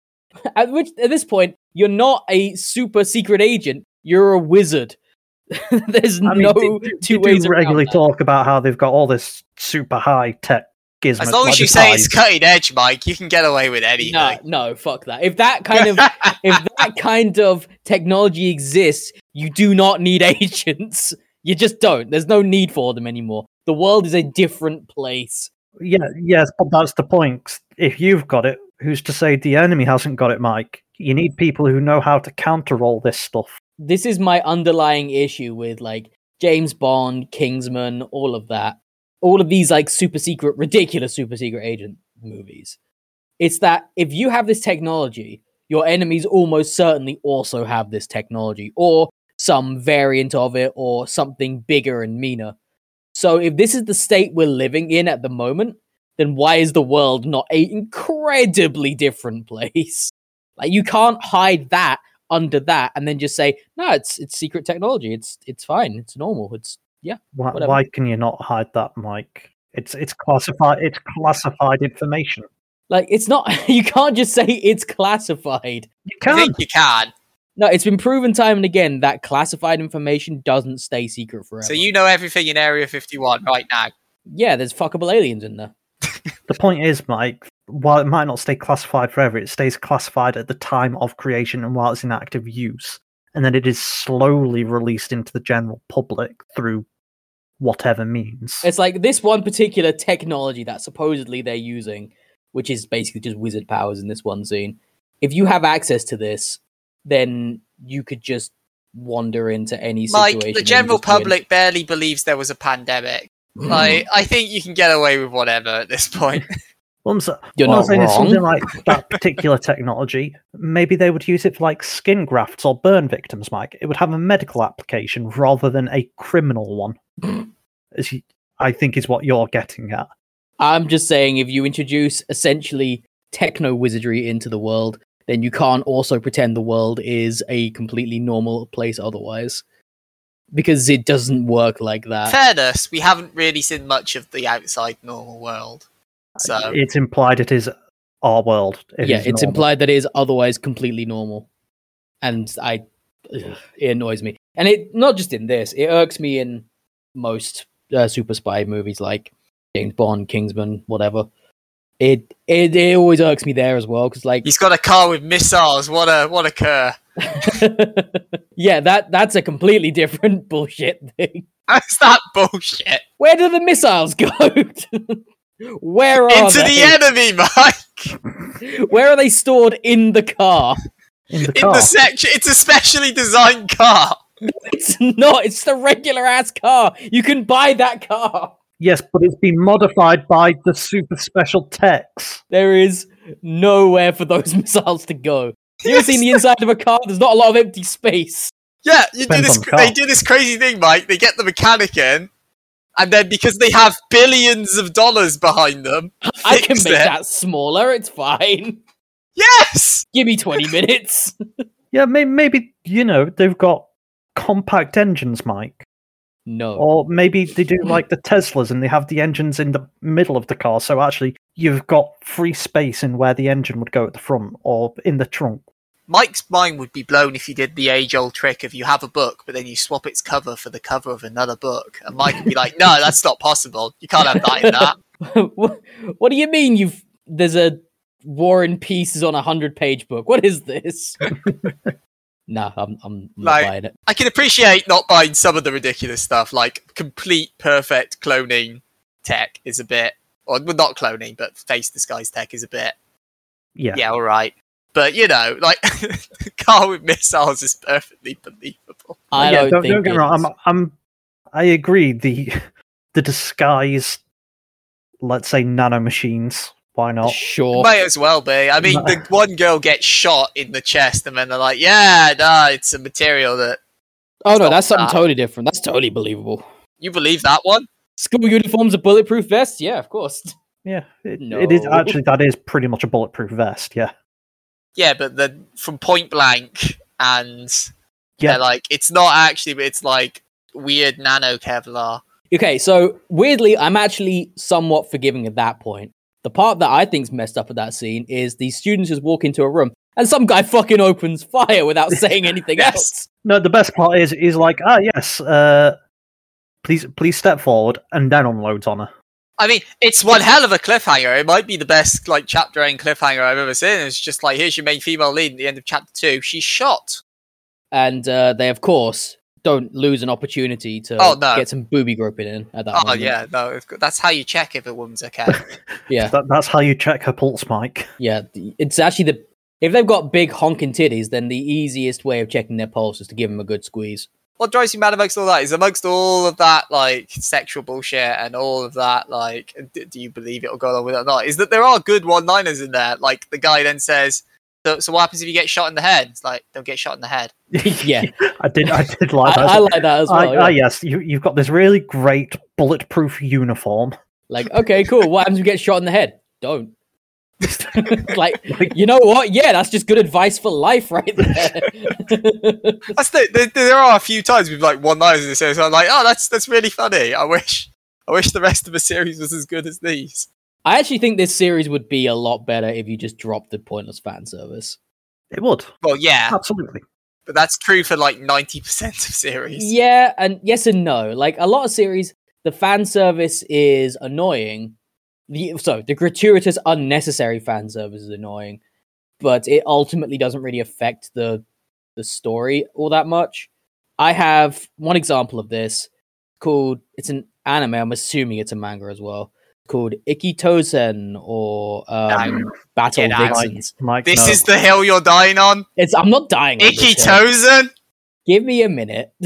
at which at this point, you're not a super secret agent. You're a wizard. There's I mean, no they, they- two they ways do regularly that. talk about how they've got all this super high tech gizmo. As long as you say it's cutting edge, Mike, you can get away with anything. No, no, fuck that. If that kind of if that kind of technology exists, you do not need agents. You just don't. There's no need for them anymore. The world is a different place. Yeah, yes, but that's the point. If you've got it, who's to say the enemy hasn't got it, Mike? You need people who know how to counter all this stuff. This is my underlying issue with like James Bond, Kingsman, all of that. All of these like super secret, ridiculous super secret agent movies. It's that if you have this technology, your enemies almost certainly also have this technology or some variant of it or something bigger and meaner. So if this is the state we're living in at the moment, then why is the world not a incredibly different place? Like you can't hide that under that and then just say, no, it's it's secret technology. It's it's fine. It's normal. It's Why, Whatever. why can you not hide that, Mike? It's it's classified. It's classified information. like it's not you can't just say it's classified. You can. think you can. No, it's been proven time and again that classified information doesn't stay secret forever. So you know everything in Area 51 right now. yeah, there's fuckable aliens in there. The point is, Mike, while it might not stay classified forever, it stays classified at the time of creation and while it's in active use. And then it is slowly released into the general public through whatever means. It's like this one particular technology that supposedly they're using, which is basically just wizard powers in this one scene. If you have access to this, then you could just wander into any situation. Mike, the general just win. public barely believes there was a pandemic. Like, I think you can get away with whatever at this point. Well, I'm so- You're what I'm not saying is something like that particular technology. Maybe they would use it for like skin grafts or burn victims, Mike. It would have a medical application rather than a criminal one. As you, I think is what you're getting at. I'm just saying, if you introduce essentially techno wizardry into the world, then you can't also pretend the world is a completely normal place otherwise. Because it doesn't work like that. Fairness, we haven't really seen much of the outside normal world. So, It's implied it is our world. It yeah, it's normal. implied that it is otherwise completely normal. And I ugh, it annoys me. And it not just in this, it irks me in most uh, super spy movies like James Bond, Kingsman, whatever. It it, it always irks me there as well because like he's got a car with missiles. What a what a cur. yeah, that that's a completely different bullshit thing. That's that bullshit. Where do the missiles go? Where are Into they? the enemy, Mike. Where are they stored in the car? in the In the section, it's a specially designed car. It's not. It's the regular ass car. You can buy that car. yes, but it's been modified by the super special techs. There is nowhere for those missiles to go. You ever seen the inside of a car? There's not a lot of empty space. Yeah, you do this. the. They do this crazy thing, Mike. They get the mechanic in, and then because they have billions of dollars behind them, I can make it. that smaller. It's fine. Yes, Give me 20 minutes. Yeah, may- maybe you know they've got compact engines, Mike, No. or maybe they do like the Teslas and they have the engines in the middle of the car. So actually, you've got free space in where the engine would go at the front or in the trunk. Mike's mind would be blown if you did the age-old trick of you have a book, but then you swap its cover for the cover of another book, and Mike would be like, "No, that's not possible. You can't have that in that." what, what do you mean you've there's a War and Peace is on a hundred page book? What is this? nah, I'm I'm not Like- buying it. I can appreciate not buying some of the ridiculous stuff, like complete perfect cloning tech is a bit, or well, not cloning, but face disguise tech is a bit. Yeah, Yeah, all right. But you know, like car with missiles is perfectly believable. I yeah, don't, don't, think don't get me wrong. I'm, I'm, I agree. The the disguise, let's say, nano machines. Why not? sure. Might as well be. I mean, the one girl gets shot in the chest, and then they're like, "Yeah, no, it's a material that Oh no, that's something that. totally different. That's totally believable. you believe that one." School uniforms are bulletproof vests. Yeah, of course. Yeah, it, it is actually that is pretty much a bulletproof vest. Yeah, Yeah, but then from point blank, and yeah. like, it's not actually, but it's like weird nano Kevlar. Okay, so weirdly, I'm actually somewhat forgiving at that point. The part that I think's messed up at that scene is the students just walk into a room and some guy fucking opens fire without saying anything Yes. else. No, the best part is is like, ah, yes, uh, please please step forward, and then unloads on her. I mean, it's one hell of a cliffhanger. It might be the best like chapter end cliffhanger I've ever seen. It's just like here's your main female lead at the end of chapter two. She's shot. And uh, they, of course, don't lose an opportunity to Oh, no. get some booby groping in at that Oh moment. yeah, no, that's how you check if a woman's okay. Yeah, That, that's how you check her pulse, Mike. yeah. It's actually the. If they've got big honking titties, then the easiest way of checking their pulse is to give them a good squeeze. What drives me mad amongst all that is amongst all of that like sexual bullshit and all of that like d- do you believe it'll go along with it or not is that there are good one liners in there like the guy then says so, so what happens if you get shot in the head it's like don't get shot in the head yeah, I did I did like I, that. I like that as well. ah, yeah. yes, you, you've got this really great bulletproof uniform. Like, okay, cool. What happens if you get shot in the head? Don't. like, you know what? Yeah, that's just good advice for life, right there. that's the, there, there are a few times with like one liners in the series i'm like oh that's that's really funny i wish i wish the rest of the series was as good as these I actually think this series would be a lot better if you just dropped the pointless fan service. It would well yeah absolutely. But that's true for like 90% of series. Yeah, and yes and no. Like a lot of series, the fan service is annoying. The so the gratuitous, unnecessary fan service is annoying, but it ultimately doesn't really affect the the story all that much. I have one example of this called it's an anime. I'm assuming it's a manga as well. Called Ikki Tousen or um, Battle Get. Vixens. Mike, This no. is the hill you're dying on? It's I'm not dying. on this Icky hill. Tozen? Give me a minute.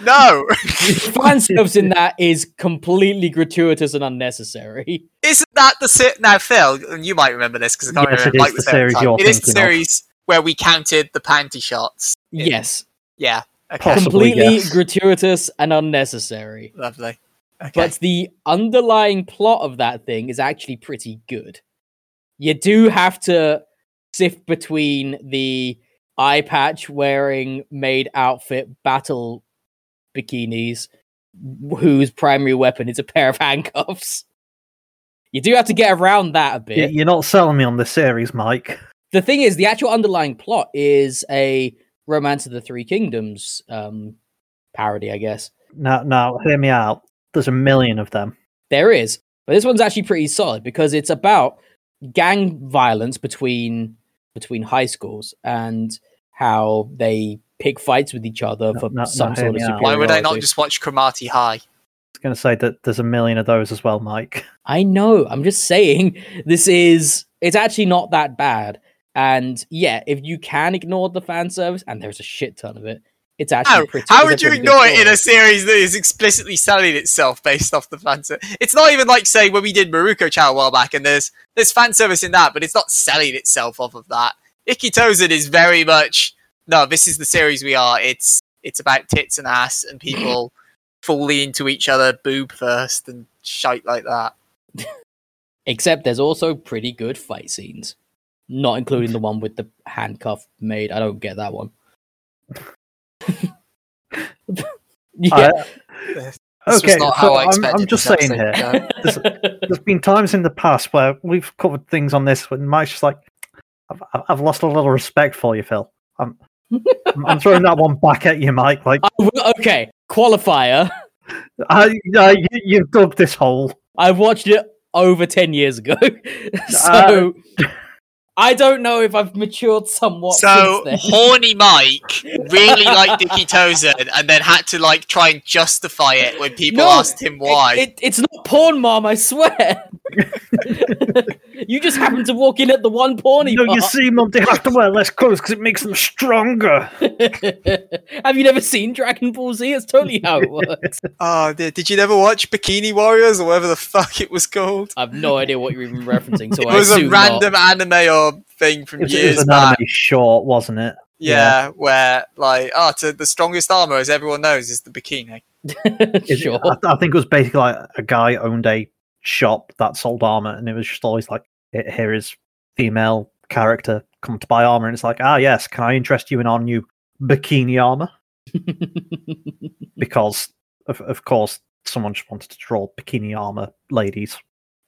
No. fan service in that is completely gratuitous and unnecessary. Isn't that the sit now, Phil? And you might remember this because I can't Yes, remember. it is Mike the was series you're It is the thinking of. series where we counted the panty shots. Yeah. Yes, Yeah. Okay. Possibly, completely yes. gratuitous and unnecessary. Lovely. Okay. But the underlying plot of that thing is actually pretty good. You do have to sift between the eye patch wearing maid outfit battle bikinis, whose primary weapon is a pair of handcuffs. You do have to get around that a bit. You're not selling me on this series, Mike. the thing is, the actual underlying plot is a Romance of the Three Kingdoms um, parody, I guess. Now, now, hear me out. There's a million of them. There is, but this one's actually pretty solid because it's about gang violence between between high schools and how they pick fights with each other No, for no, no, some hear sort of superiority. Why would I not just watch Cromartie High? I was going to say that there's a million of those as well, Mike. I know. I'm just saying this is it's actually not that bad. And yeah, if you can ignore the fan service, and there's a shit ton of it, it's actually How, pretty. how would you ignore it in a series that is explicitly selling itself based off the fan service? It's not even like say when we did Mieruko-chan a while back, and there's there's fan service in that, but it's not selling itself off of that. Ikki Tousen is very much no. This is the series we are. It's it's about tits and ass and people falling into each other boob first and shite like that. Except there's also pretty good fight scenes, not including the one with the handcuff maid. I don't get that one. yeah. I- This was okay, not so how I I'm, I'm just saying here. episode to. There's been times in the past where we've covered things on this when Mike's just like, I've, I've- I've lost a little respect for you, Phil. I'm, I'm- throwing that one back at you, Mike. Like, okay, qualifier. I, I, you, you've dug this hole. I watched it over 10 years ago. Uh, so I don't know if I've matured somewhat So since then. horny Mike really liked Dicky Tozen and then had to like try and justify it when people No, asked him why. It, it, it's not porn, mom, I swear. you just happen to walk in at the one porny No, you see, mom, they have to wear less clothes because it makes them stronger. Have you never seen Dragon Ball Z? It's totally how it works. oh, did, did you never watch Bikini Warriors or whatever the fuck it was called? I've no idea what you're even referencing, so it I was a assume not. random anime or thing from It was, it years was an back. anime short, wasn't it? Yeah, where like, oh, to the strongest armor, as everyone knows, is the bikini. Sure. I, I think it was basically like a guy owned a shop that sold armor, and it was just always like, "Here- here is female character come to buy armor, and it's like, ah, yes, can I interest you in our new bikini armor? Because of, of course, someone just wanted to draw bikini armor ladies.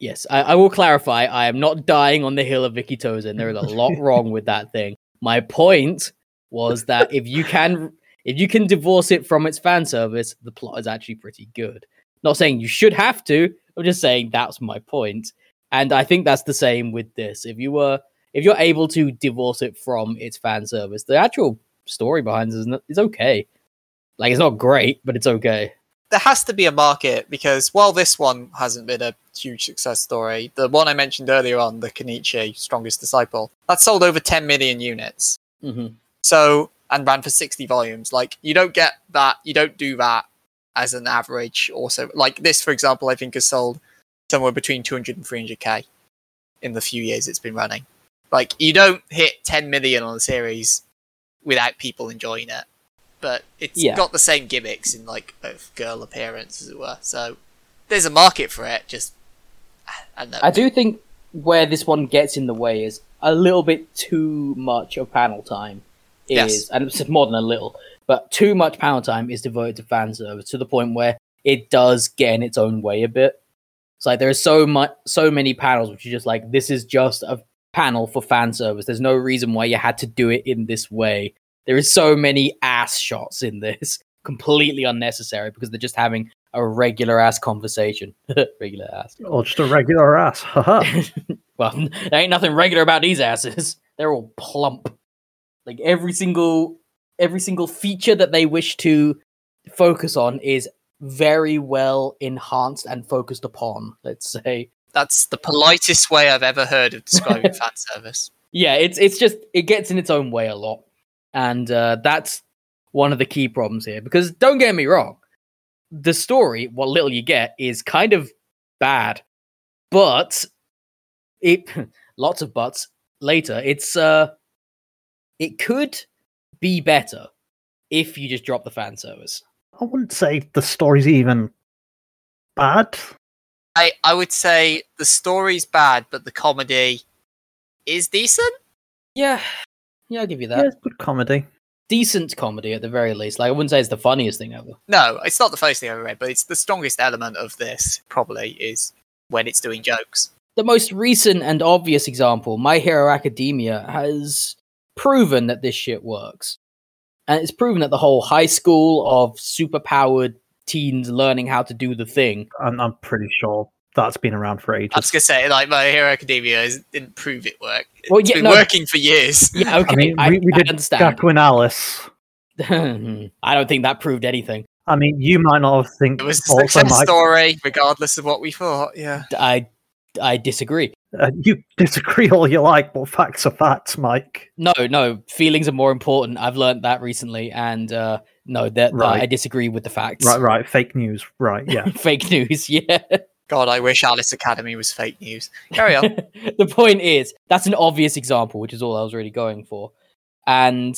Yes, I, I will clarify. I am not dying on the hill of Vicky Tozen. There is a lot wrong with that thing. My point was that if you can, if you can divorce it from its fan service, the plot is actually pretty good. Not saying you should have to. I'm just saying that's my point, and I think that's the same with this. If you were, if you're able to divorce it from its fan service, the actual story behind it is, not, is okay. Like it's not great, but it's okay. There has to be a market because while this one hasn't been a huge success story, the one I mentioned earlier on, the Kenichi Strongest Disciple, that sold over 10 million units. hmm So, and ran for 60 volumes. Like, you don't get that, you don't do that as an average. Also, like this, for example, I think has sold somewhere between 200 and 300k in the few years it's been running. Like, you don't hit 10 million on a series without people enjoying it. But it's Yeah. got the same gimmicks in like both girl appearance, as it were. So there's a market for it. Just I don't know. I do think where this one gets in the way is a little bit too much of panel time is, Yes. and it's more than a little, but too much panel time is devoted to fan service to the point where it does get in its own way a bit. It's like there are so much, so many panels which are just like this is just a panel for fan service. There's no reason why you had to do it in this way. There is so many ass shots in this, completely unnecessary because they're just having a regular ass conversation. regular ass. Or just a regular ass. Haha. well, there ain't nothing regular about these asses. They're all plump. Like every single every single feature that they wish to focus on is very well enhanced and focused upon. Let's say. That's the politest way I've ever heard of describing fan service. Yeah, it's it's just it gets in its own way a lot, and uh, that's one of the key problems here. Because don't get me wrong, the story, what little you get, is kind of bad, but it lots of buts later. It's uh, it could be better if you just drop the fan service. I wouldn't say the story's even bad. I, I would say the story's bad, but the comedy is decent. Yeah, yeah, I'll give you that. Yeah, it's good comedy. Decent comedy at the very least. Like I wouldn't say it's the funniest thing ever. No, it's not the first thing I've ever read, but it's the strongest element of this, probably, is when it's doing jokes. The most recent and obvious example, My Hero Academia, has proven that this shit works. And it's proven that the whole high school of superpowered teens learning how to do the thing. I'm, I'm pretty sure that's been around for ages. I was gonna say, like, My Hero Academia is, didn't prove it work. It's Well, yeah, been no. working for years. Yeah, okay, I mean, I, we, we I did understand. Gaku and Alice. I don't think that proved anything. I mean, you might not have think It was a success Mike, story, regardless of what we thought. Yeah. I I disagree. uh, you disagree all you like, but facts are facts, Mike. No, no, feelings are more important. I've learned that recently, and uh, no, that Right. I disagree with the facts. Right, right. Fake news. Right, yeah. Fake news, yeah. God, I wish Alice Academy was fake news. Carry on. the point is, that's an obvious example, which is all I was really going for. And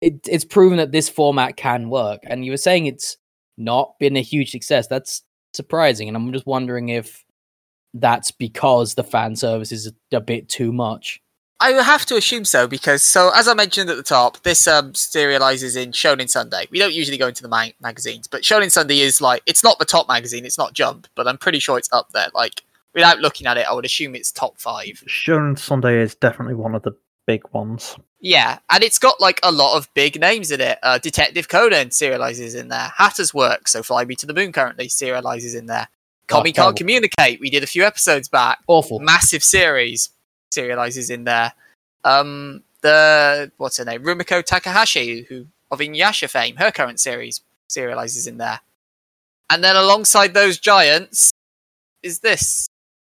it, it's proven that this format can work. And you were saying it's not been a huge success. That's surprising. And I'm just wondering if that's because the fan service is a bit too much. I would have to assume so because, so as I mentioned at the top, this um, serializes in Shonen Sunday. We don't usually go into the ma- magazines, but Shonen Sunday is like it's not the top magazine, it's not Jump, but I'm pretty sure it's up there. Like without looking at it, I would assume it's top five. Shonen Sunday is definitely one of the big ones. Yeah, and it's got like a lot of big names in it. Uh, Detective Conan serializes in there. Hata's Work, so Fly Me to the Moon currently serializes in there. Komi terrible. Can't Communicate, we did a few episodes back. Awful. massive series serializes in there. Um, the what's her name, Rumiko Takahashi, who of Inuyasha fame, her current series serializes in there. And then alongside those giants is this.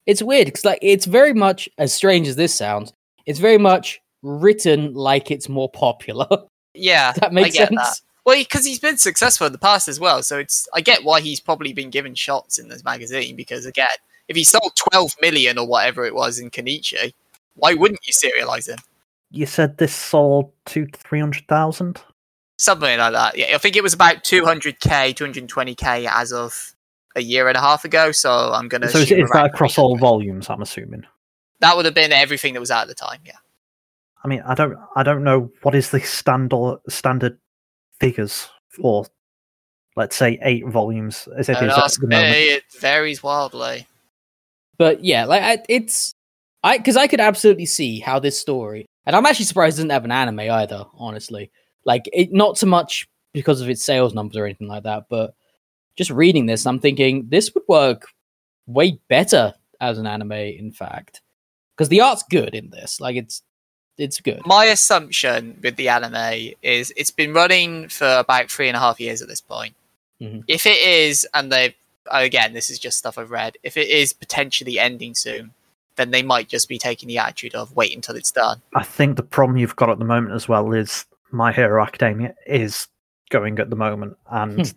It's weird because like it's very much as strange as this sounds. It's very much written like it's more popular. Yeah, Does that make I get sense? that. Well, because he's been successful in the past as well, so it's I get why he's probably been given shots in this magazine. Because again, if he sold 12 million or whatever it was in Kenichi, why wouldn't you serialize him? You said this sold two to three hundred thousand. something like that. Yeah, I think it was about 200k, 220k as of a year and a half ago. So I'm gonna. So is, is that across all volumes? I'm assuming. That would have been everything that was out at the time. Yeah. I mean, I don't, I don't know what is the standard standard figures for, let's say, eight volumes as it Don't is at ask the me. moment. It varies wildly. But yeah, like I, it's I because I could absolutely see how this story, and I'm actually surprised it doesn't have an anime either. Honestly, like it not so much because of its sales numbers or anything like that, but just reading this, I'm thinking this would work way better as an anime. In fact, because the art's good in this, like it's it's good. My assumption with the anime is it's been running for about three and a half years at this point. Mhm. If it is, and they again, this is just stuff I've read. If it is potentially ending soon, then they might just be taking the attitude of wait until it's done. I think the problem you've got at the moment as well is My Hero Academia is going at the moment, and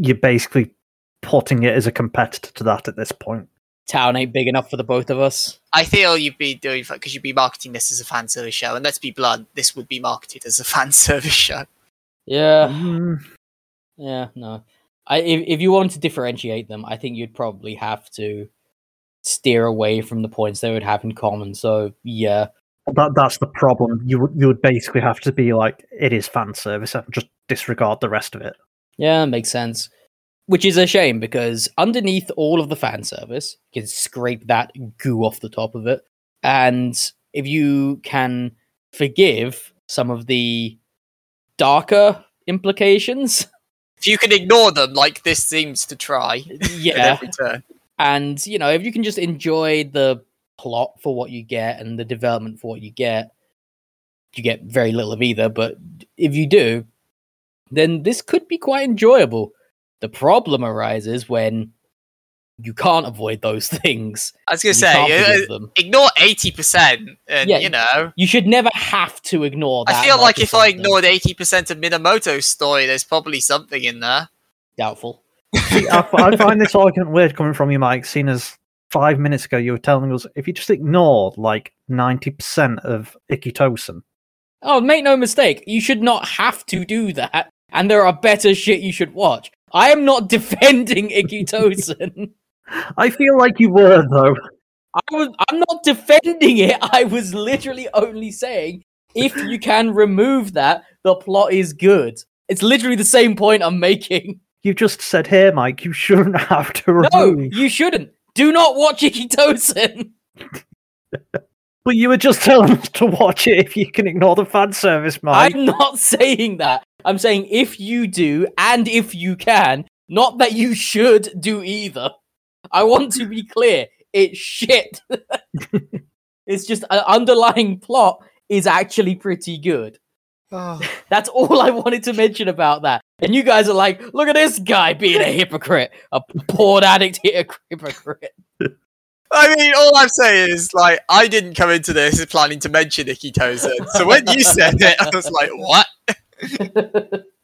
you're basically putting it as a competitor to that at this point. Town ain't big enough for the both of us. I feel you'd be doing because you'd be marketing this as a fan service show, and let's be blunt, this would be marketed as a fan service show. Yeah, Mm, yeah, no. I if if you want to differentiate them, I think you'd probably have to steer away from the points they would have in common. So yeah, that that's the problem. You would you would basically have to be like it is fan service and just disregard the rest of it. yeah, makes sense. Which is a shame because underneath all of the fan service, you can scrape that goo off the top of it, and if you can forgive some of the darker implications. If you can ignore them, like this seems to try at Yeah. and you know if you can just enjoy the plot for what you get and the development for what you get you get very little of either. But if you do then this could be quite enjoyable. The problem arises when you can't avoid those things. I was gonna say, can't uh, ignore eighty percent, and Yeah, you know. you should never have to ignore that I feel like if I ignored eighty percent of Minamoto's story, there's probably something in there. doubtful See, I, I find this argument weird coming from you, Mike, seeing as five minutes ago you were telling us if you just ignored like 90% of Ikki Tousen, oh make no mistake you should not have to do that and there are better shit you should watch i am not defending Ikki Tousen I feel like you were, though. I was I'm not defending it. I was literally only saying if you can remove that, the plot is good. It's literally the same point I'm making. You just said here, Mike, you shouldn't have to No, remove. you shouldn't. Do not watch Ikki Tousen. But you were just telling us to watch it if you can ignore the fan service, Mike. I'm not saying that. I'm saying if you do and if you can, not that you should do either. I want to be clear. It's shit. it's just an underlying plot is actually pretty good. Oh. That's all I wanted to mention about that. And you guys are like, look at this guy being a hypocrite, a porn addict hypocrite. I mean, all I'm saying is, like, I didn't come into this planning to mention Ikki Tousen. So when you said it, I was like, what?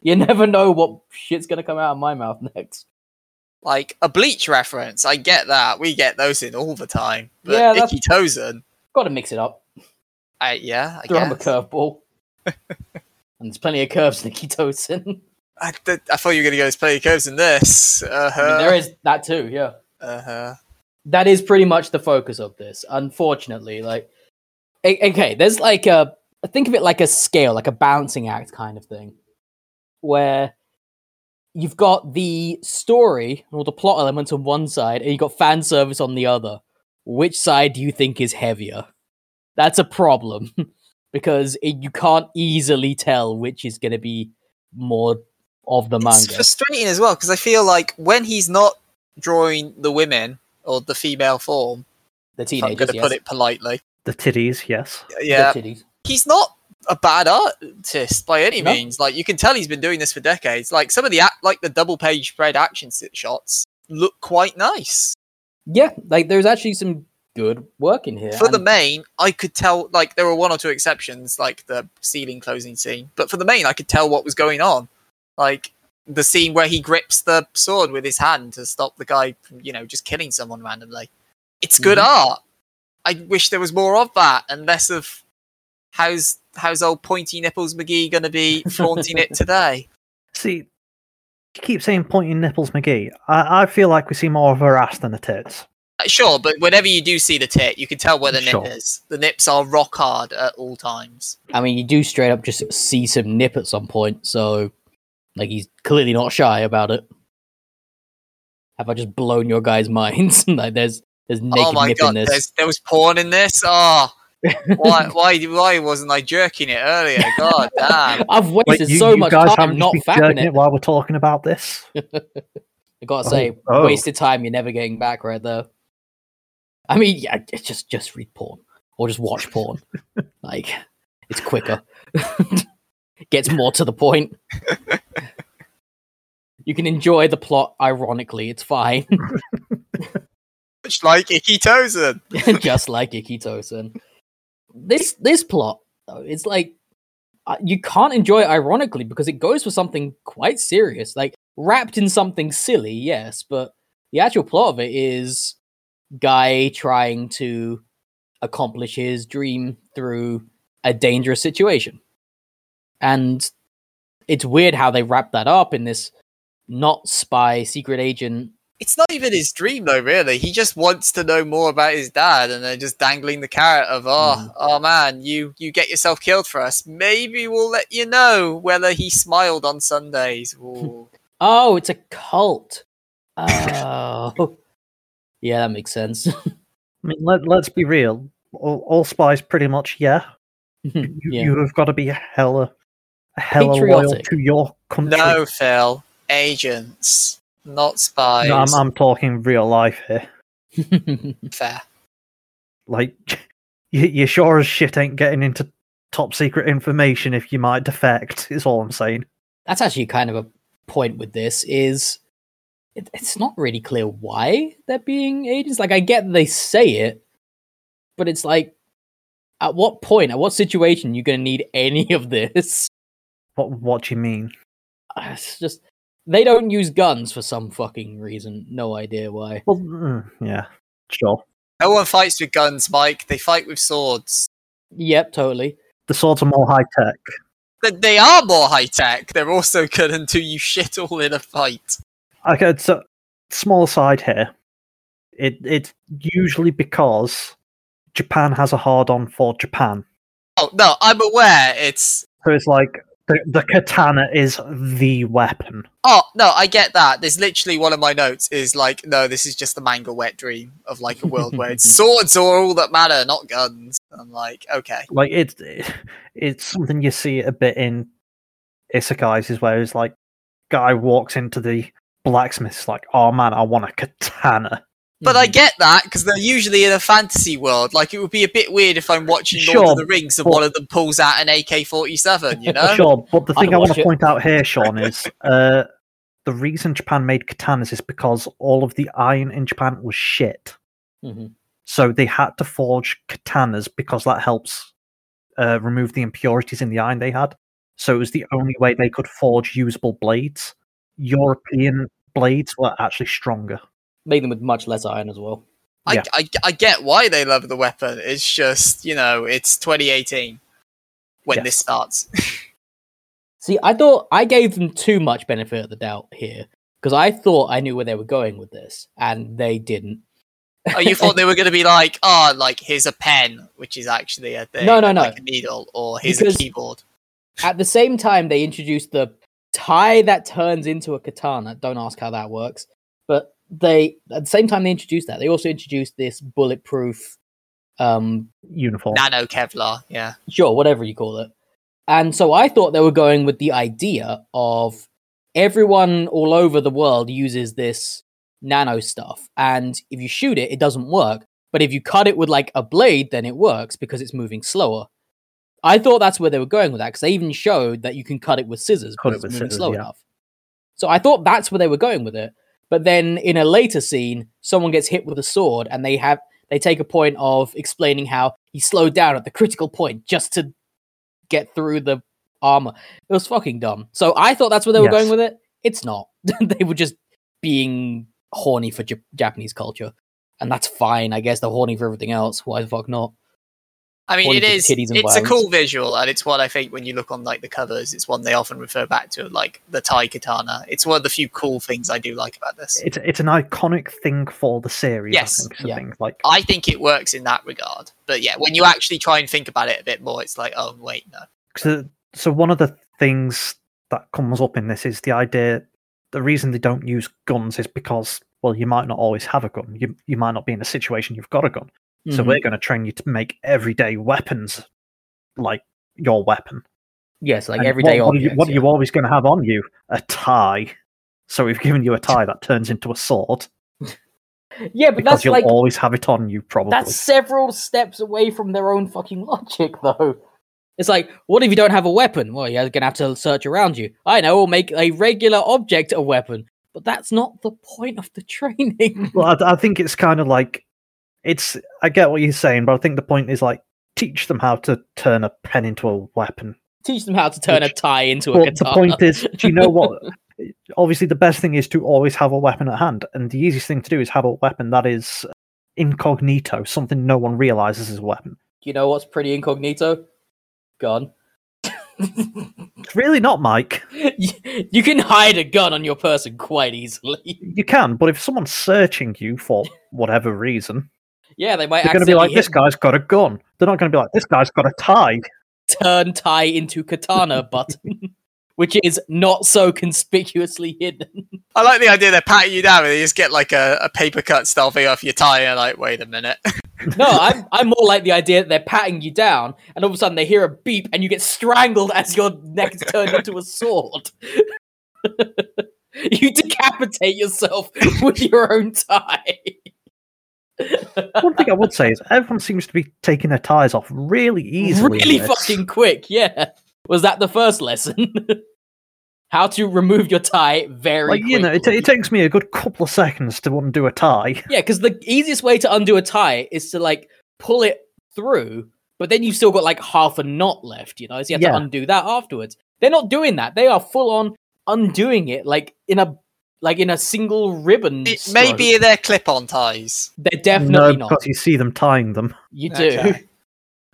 you never know what shit's gonna come out of my mouth next. Like, a Bleach reference. I get that. We get those in all the time. But Yeah, that's- Ikki Tousen, Got to mix it up. I, yeah, I Throw him a curveball. And there's plenty of curves in Ikki Tousen. I, th- I thought you were going to go as play curves in this. Uh-huh. I mean, there is that too, yeah. Uh-huh. that is pretty much the focus of this unfortunately like okay there's like a think of it like a scale like a balancing act kind of thing where you've got the story or the plot elements on one side and you've got fan service on the other which side do you think is heavier that's a problem because it, you can't easily tell which is going to be more of the manga. It's frustrating as well because I feel like when he's not drawing the women or the female form, the if I'm going to yes. put it politely, The titties, yes. The yeah, titties. he's not a bad artist by any No. means. Like you can tell he's been doing this for decades. Like some of the act, like the double page spread action sit shots look quite nice. Yeah, like there's actually some good work in here. For the main, I could tell like there were one or two exceptions, like the ceiling closing scene. But for the main, I could tell what was going on. Like the scene where he grips the sword with his hand to stop the guy from, you know, just killing someone randomly. It's good Mhm. art. I wish there was more of that and less of how's how's old pointy nipples McGee gonna be flaunting it today. See, you keep saying pointy nipples, McGee. I, I feel like we see more of her ass than the tits. Uh, Sure, but whenever you do see the tit, you can tell where the nip is. The nips are rock hard at all times. I mean, you do straight up just see some nip at some point, so like he's clearly not shy about it. Have I just blown your guys' minds? like there's there's naked oh my nip god, in this. there's, there was porn in this. Oh, why, why, why wasn't I jerking it earlier? God damn. I've Wait, wasted you, so you much time haven't not just fapping it. it while we're talking about this? I gotta Oh, say, oh. wasted time. You're never getting back right there. I mean, yeah, it's just just read porn or just watch porn. like it's quicker, gets more to the point. you can enjoy the plot. Ironically, it's fine, Much like Ikki Tousen. just like Ikki Tousen. This this plot, though, it's like uh, you can't enjoy it ironically because it goes for something quite serious, like wrapped in something silly, yes, but the actual plot of it is guy trying to accomplish his dream through a dangerous situation. And it's weird how they wrap that up in this not spy secret agent. It's not even his dream though, really. He just wants to know more about his dad, and they're just dangling the carrot of, oh, Mhm. oh man, you you get yourself killed for us. Maybe we'll let you know whether he smiled on Sundays. Oh, it's a cult. Oh. yeah, that makes sense. I mean, let, let's be real. All, all spies pretty much, yeah. Mhm, you, yeah. you have got to be hella hella loyal Patriotic. to your country. No, Phil. Agents, not spies. No, I'm, I'm talking real life here. Fair. Like, you, you sure as shit ain't getting into top secret information if you might defect. Is all I'm saying. That's actually kind of a point with this is it, it's not really clear why they're being agents. Like I get they say it, but it's like at what point, at what situation you're gonna need any of this? What What do you mean? Uh, It's just they don't use guns for some fucking reason. No idea why. Well, mm, yeah, sure. No one fights with guns, Mike. They fight with swords. Yep, totally. The swords are more high tech. They are more high tech. They're also good until you shit all in a fight. Okay, so small side here. It it's usually because Japan has a hard on for Japan. Oh no, I'm aware. It's So it's like the the katana is the weapon. oh no, I get that. There's literally one of my notes is like, no, this is just the manga wet dream of like a world where it's swords are all that matter, not guns. I'm like, okay, Like it's it's something you see a bit in isekais is where it's like guy walks into the blacksmith's like, oh man, I want a katana. but I Mhm. get that because they're usually in a fantasy world. Like it would be a bit weird if I'm watching Lord of the Rings and but- one of them pulls out an AK-47. You know? Sure, but the thing I want to point out here, Sean, is uh, the reason Japan made katanas is because all of the iron in Japan was shit. Mhm. So they had to forge katanas because that helps uh, remove the impurities in the iron they had. So it was the only way they could forge usable blades. European blades were actually stronger. Made them with much less iron as well. I, Yeah. I, I get why they love the weapon. It's just, you know, it's 2018 when Yes. this starts. See, I thought I gave them too much benefit of the doubt here because I thought I knew where they were going with this, and they didn't. oh, you thought they were going to be like, oh, like, here's a pen, which is actually a thing. No, no, no. Like a needle, or here's Because- a keyboard. At the same time, they introduced the tie that turns into a katana. Don't ask how that works. But they, at the same time, they introduced that. They also introduced this bulletproof, um, Uniform. Nano Kevlar, yeah. sure, whatever you call it. And so I thought they were going with the idea of everyone all over the world uses this nano stuff. And if you shoot it, it doesn't work. But if you cut it with like a blade, then it works because it's moving slower. I thought that's where they were going with that because they even showed that you can cut it with scissors Cut it it's with moving scissors, slow yeah. enough. So I thought that's where they were going with it. But then in a later scene, someone gets hit with a sword and they have they take a point of explaining how he slowed down at the critical point just to get through the armor. It was fucking dumb. So I thought that's where they were going with it. It's not. they were just being horny for Jap- Japanese culture. And that's fine. I guess they're horny for everything else. Why the fuck not? I mean, it is. it just is. titties and It's a cool visual, and it's what I think when you look on like the covers, it's one they often refer back to, like the tie katana. It's one of the few cool things I do like about this. It's it's an iconic thing for the series. Yes. I think. So Yeah. things like I think it works in that regard. But yeah, when you actually try and think about it a bit more, it's like, oh wait, no. So, so one of the things that comes up in this is the idea. The reason they don't use guns is because, well, you might not always have a gun. You you might not be in a situation you've got a gun. So Mhm. we're going to train you to make everyday weapons like your weapon. yes, like And everyday what, what, are you, objects, what are you always going to have on you? A tie. So we've given you a tie that turns into a sword Yeah, but because that's you'll like always have it on you. Probably. that's several steps away from their own fucking logic, though. It's like, what if you don't have a weapon? Well, you're gonna have to search around you. I know, we'll make a regular object a weapon, but that's not the point of the training. Well, I, I think it's kind of like it's. I get what you're saying, but I think the point is like teach them how to turn a pen into a weapon. Teach them how to turn a tie into a But the point is, do you know what? Obviously, the best thing is to always have a weapon at hand, and the easiest thing to do is have a weapon that is incognito, something no one realizes is a weapon. you know what's pretty incognito? Gun. It's really not, Mike. you can hide a gun on your person quite easily. You can, but if someone's searching you for whatever reason, Yeah, they might they're going to be like, "This hit- guy's got a gun." They're not going to be like, "This guy's got a tie." turn tie into katana button. which is not so conspicuously hidden. I like the idea they're patting you down and you just get like a, a paper cut style thing off your tie and like, wait a minute. No, I'm I'm more like the idea that they're patting you down, and all of a sudden they hear a beep, and you get strangled as your neck is turned into a sword. you decapitate yourself with your own tie. One thing I would say is everyone seems to be taking their ties off really easily. really fucking quick. Yeah, was that the first lesson? How to remove your tie very Like you know, it, quickly. it takes me a good couple of seconds to undo a tie. Yeah, because the easiest way to undo a tie is to like pull it through, but then you've still got like half a knot left, you know, so you have Yeah. to undo that afterwards. They're not doing that. They are full on undoing it like in a like in a single ribbon. It stroke. Maybe they're clip on ties. they're definitely no, not. because you see them tying them. You do. Okay.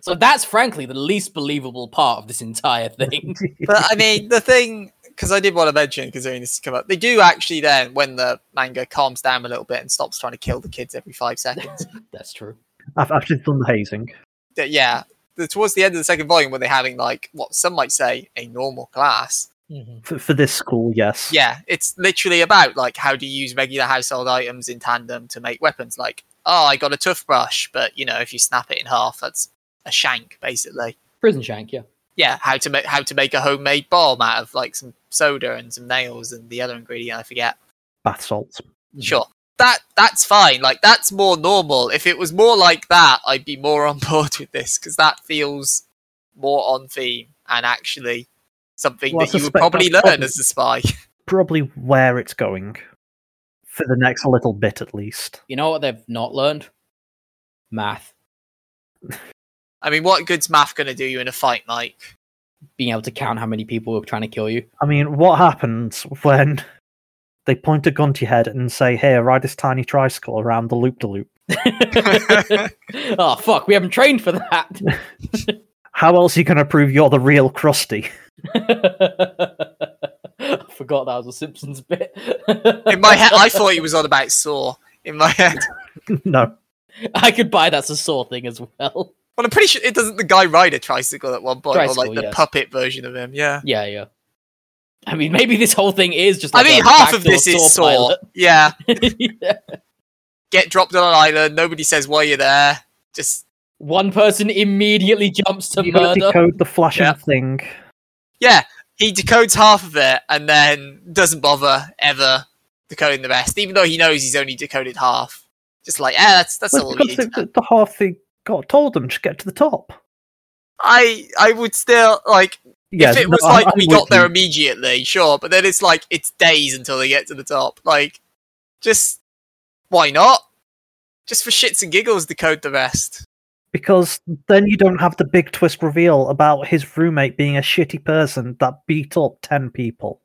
So that's frankly the least believable part of this entire thing. But I mean, the thing, because I did want to mention, considering this has come up, they do actually then, when the manga calms down a little bit and stops trying to kill the kids every five seconds, that's true. I've actually done the hazing. yeah, towards the end of the second volume, when they're having like what some might say a normal class, Mm-hmm. For, for this school, yes. yeah, it's literally about like how do you use regular household items in tandem to make weapons. Like, oh, I got a toothbrush, but you know, if you snap it in half, that's a shank, basically. Prison shank, yeah. Yeah, how to make how to make a homemade bomb out of like some soda and some nails and the other ingredient I forget. Bath salts. Mm-hmm. Sure. That that's fine. Like that's more normal. If it was more like that, I'd be more on board with this because that feels more on theme and actually something Well, that you would probably learn probably- as a spy. Probably where it's going. For the next little bit, at least. You know what they've not learned? Math. I mean, what good's math going to do you in a fight, Mike? Being able to count how many people are trying to kill you. I mean, what happens when they point a gun to your head and say, "Hey, ride this tiny tricycle around the loop de loop"? oh fuck, we haven't trained for that. How else are you going to prove you're the real Krusty? I forgot that was a Simpsons bit. In my head, I thought he was on about Saw. In my head, no. I could buy that's a saw thing as well. well, I'm pretty sure it doesn't. The guy ride a tricycle at one point, or like the yes. puppet version of him. Yeah. Yeah, yeah. I mean, maybe this whole thing is just. I mean, a half of this is Saw. pilot. Yeah. Yeah. Get dropped on an island. Nobody says why you're there. Just One person immediately jumps to you murder. decode the flashing Yeah. thing. Yeah, he decodes half of it and then doesn't bother ever decoding the rest, even though he knows he's only decoded half. Just like, eh, that's that's Well, all because the, the, the half they got told them to get to the top. I I would still like Yeah, if it no, was like I'm we got there immediately, sure, but then it's like it's days until they get to the top. Like, just why not? Just for shits and giggles, decode the rest. Because then you don't have the big twist reveal about his roommate being a shitty person that beat up ten people.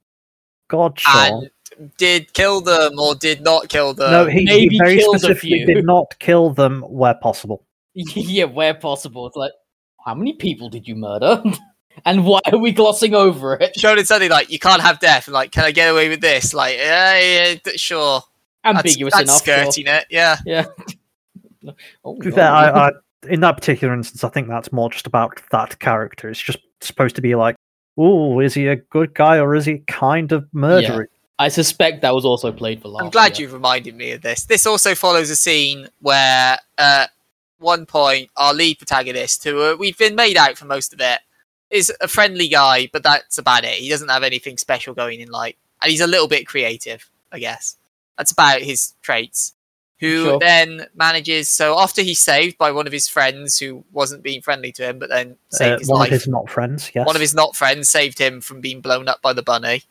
God, Sean. And did kill them or did not kill them? no, he, maybe he very killed a specifically did not kill them where possible. yeah, where possible. It's like, how many people did you murder? and why are we glossing over it? showed it something like you can't have death and like can i get away with this like yeah, yeah sure Ambiguous that's, enough. sure. skirting it yeah Yeah. oh, To be fair, I, I, in that particular instance, I think that's more just about that character. It's just supposed to be like, oh, is he a good guy or is he kind of murdery? I suspect that was also played for laughs. i'm glad yeah. you've reminded me of this this also follows a scene where uh one point our lead protagonist who uh, we've been made out for most of it is a friendly guy but that's about it he doesn't have anything special going in like and he's a little bit creative i guess that's about his traits who Sure. then manages so after he's saved by one of his friends who wasn't being friendly to him but then saved Uh, his one life of his not friends, yes. one of his not friends saved him from being blown up by the bunny.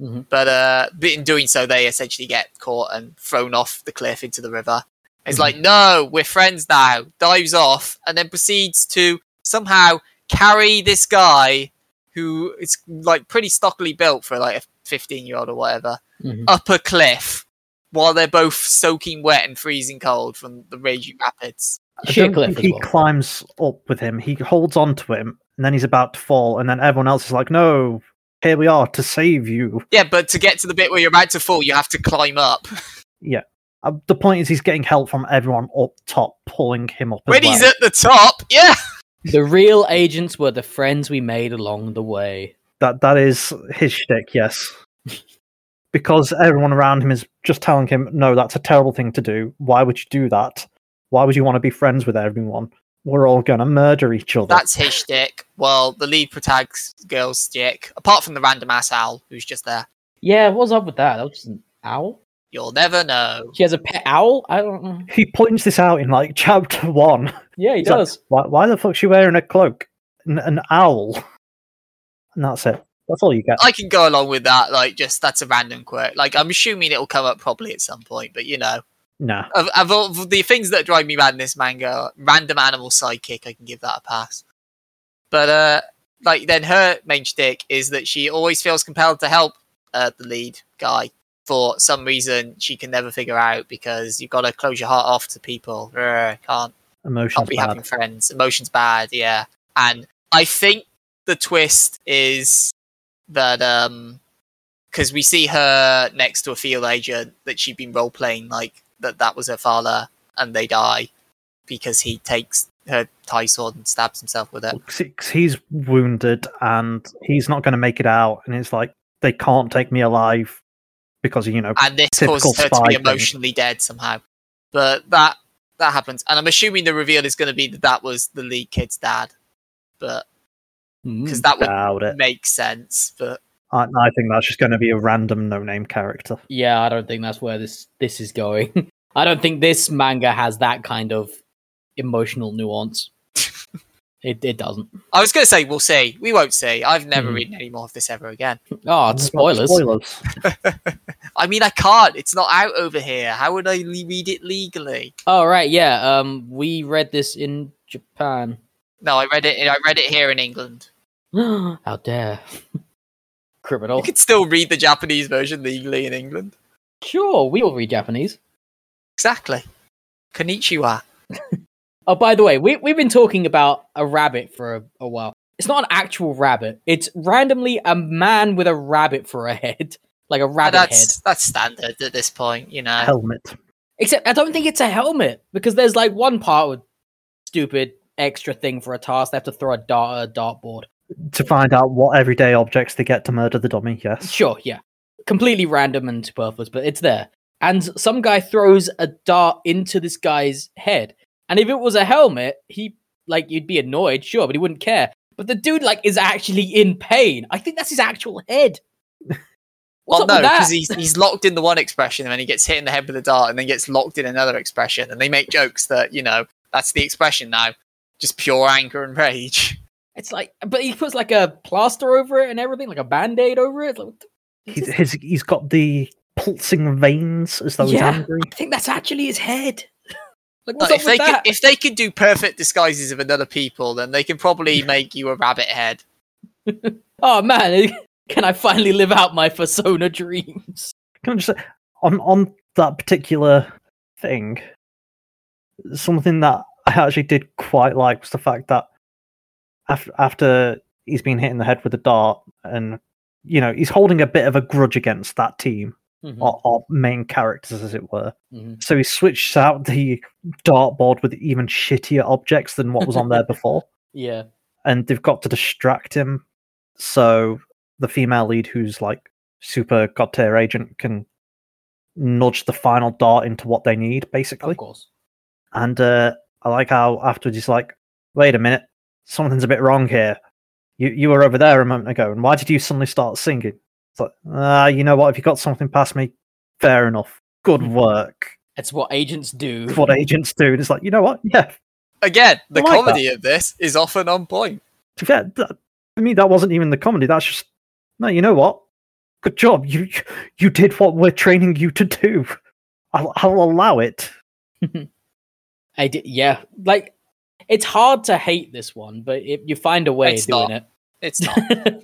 Mhm. But uh, but in doing so, they essentially get caught and thrown off the cliff into the river. It's Mhm. like, no, we're friends now. Dives off and then proceeds to somehow carry this guy who is like pretty stockily built for like a 15 year old or whatever Mhm. up a cliff while they're both soaking wet and freezing cold from the raging rapids. I Sheer don't cliff think as he well. climbs up with him. He holds on to him, and then he's about to fall, and then everyone else is like, "No, here we are to save you." Yeah, but to get to the bit where you're about to fall, you have to climb up. Uh, the point is, he's getting help from everyone up top, pulling him up. As When well. he's at the top, yeah. The real agents were the friends we made along the way. That that is his shtick, yes. because everyone around him is just telling him, "No, that's a terrible thing to do. Why would you do that? Why would you want to be friends with everyone? We're all gonna murder each other." That's his shtick. Well, the lead protagonist girl's shtick, apart from the random ass owl who's just there. Yeah, what's up with that? That was just an owl. You'll never know. She has a pet owl. I don't know. he points this out in like chapter one. Yeah, he He's like, does. why, why the fuck's she wearing a cloak? An, an owl. And that's it. That's all you get. I can go along with that. Like, just that's a random quirk. Like, I'm assuming it'll come up probably at some point, but you know, Nah. of, of all of the things that drive me mad in this manga, random animal sidekick, I can give that a pass. But uh, like then her main shtick is that she always feels compelled to help uh, the lead guy for some reason she can never figure out because you've got to close your heart off to people. Ugh, can't Emotions can't be bad. having friends. Emotions bad, yeah. And I think the twist is that um because we see her next to a field agent that she'd been role playing like that that was her father and they die because he takes her tie sword and stabs himself with it. 'Cause he's wounded and he's not going to make it out. And it's like, they can't take me alive because, you know, And this causes her to be thing. emotionally dead somehow. But that that happens. And I'm assuming the reveal is going to be that that was the lead kid's dad. But because Mm. that would it. make sense. But I, I think that's just going to be a random no name character. Yeah, I don't think that's where this this is going. I don't think this manga has that kind of emotional nuance. it it doesn't. I was going to say we'll see. We won't see. I've never Mhm. read any more of this ever again. Oh, it's spoilers. Spoilers. I mean, I can't. It's not out over here. How would I le- read it legally? Oh right, yeah. Um, we read this in Japan. No, I read it. I read it here in England. How dare! Criminal. You could still read the Japanese version legally in England. Sure, we all read Japanese. Exactly. Konnichiwa. Oh, by the way, we we've been talking about a rabbit for a, a while. It's not an actual rabbit. It's randomly a man with a rabbit for a head, like a But rabbit head. that's that's standard at this point, you know. Helmet. Except I don't think it's a helmet because there's like one part with stupid extra thing for a task. They have to throw a dart at a dartboard. To find out what everyday objects they get to murder the dummy, yes. Sure, yeah, completely random and superfluous, but it's there. And some guy throws a dart into this guy's head, and if it was a helmet, he like you'd be annoyed, sure, but he wouldn't care. But the dude like is actually in pain. I think that's his actual head. What's Well, up no, because he's he's locked in the one expression, and then he gets hit in the head with a dart, and then gets locked in another expression, and they make jokes that you know that's the expression now, just pure anger and rage. It's like, but he puts like a plaster over it and everything, like a band aid over it. Like, what He's, his, he's got the pulsing veins as though Yeah. he's angry. I think that's actually his head. like, Like, what's up if with they that? could if they could do perfect disguises of another people, then they can probably make you a rabbit head. Oh man, can I finally live out my persona dreams? Can I just say, on, on that particular thing, something that I actually did quite like was the fact that after, after he's been hit in the head with a dart and, you know, he's holding a bit of a grudge against that team, Mhm, or, or main characters, as it were. mhm. So he switched out the dartboard with even shittier objects than what was on there before. Yeah. and they've got to distract him so the female lead who's like super god tier agent can nudge the final dart into what they need basically Of course. and uh i like how afterwards he's like wait a minute something's a bit wrong here you you were over there a moment ago and why did you suddenly start singing it's like ah you know what if you got something past me fair enough good work It's what agents do. It's what agents do and it's like you know what yeah Again, the like comedy of this is often on point. to be fair, that, to me, that wasn't even the comedy. That's just no. You know what? Good job. You you did what we're training you to do. I'll, I'll allow it. I did, yeah. Like, it's hard to hate this one, but if you find a way It's of doing not. it. It's not.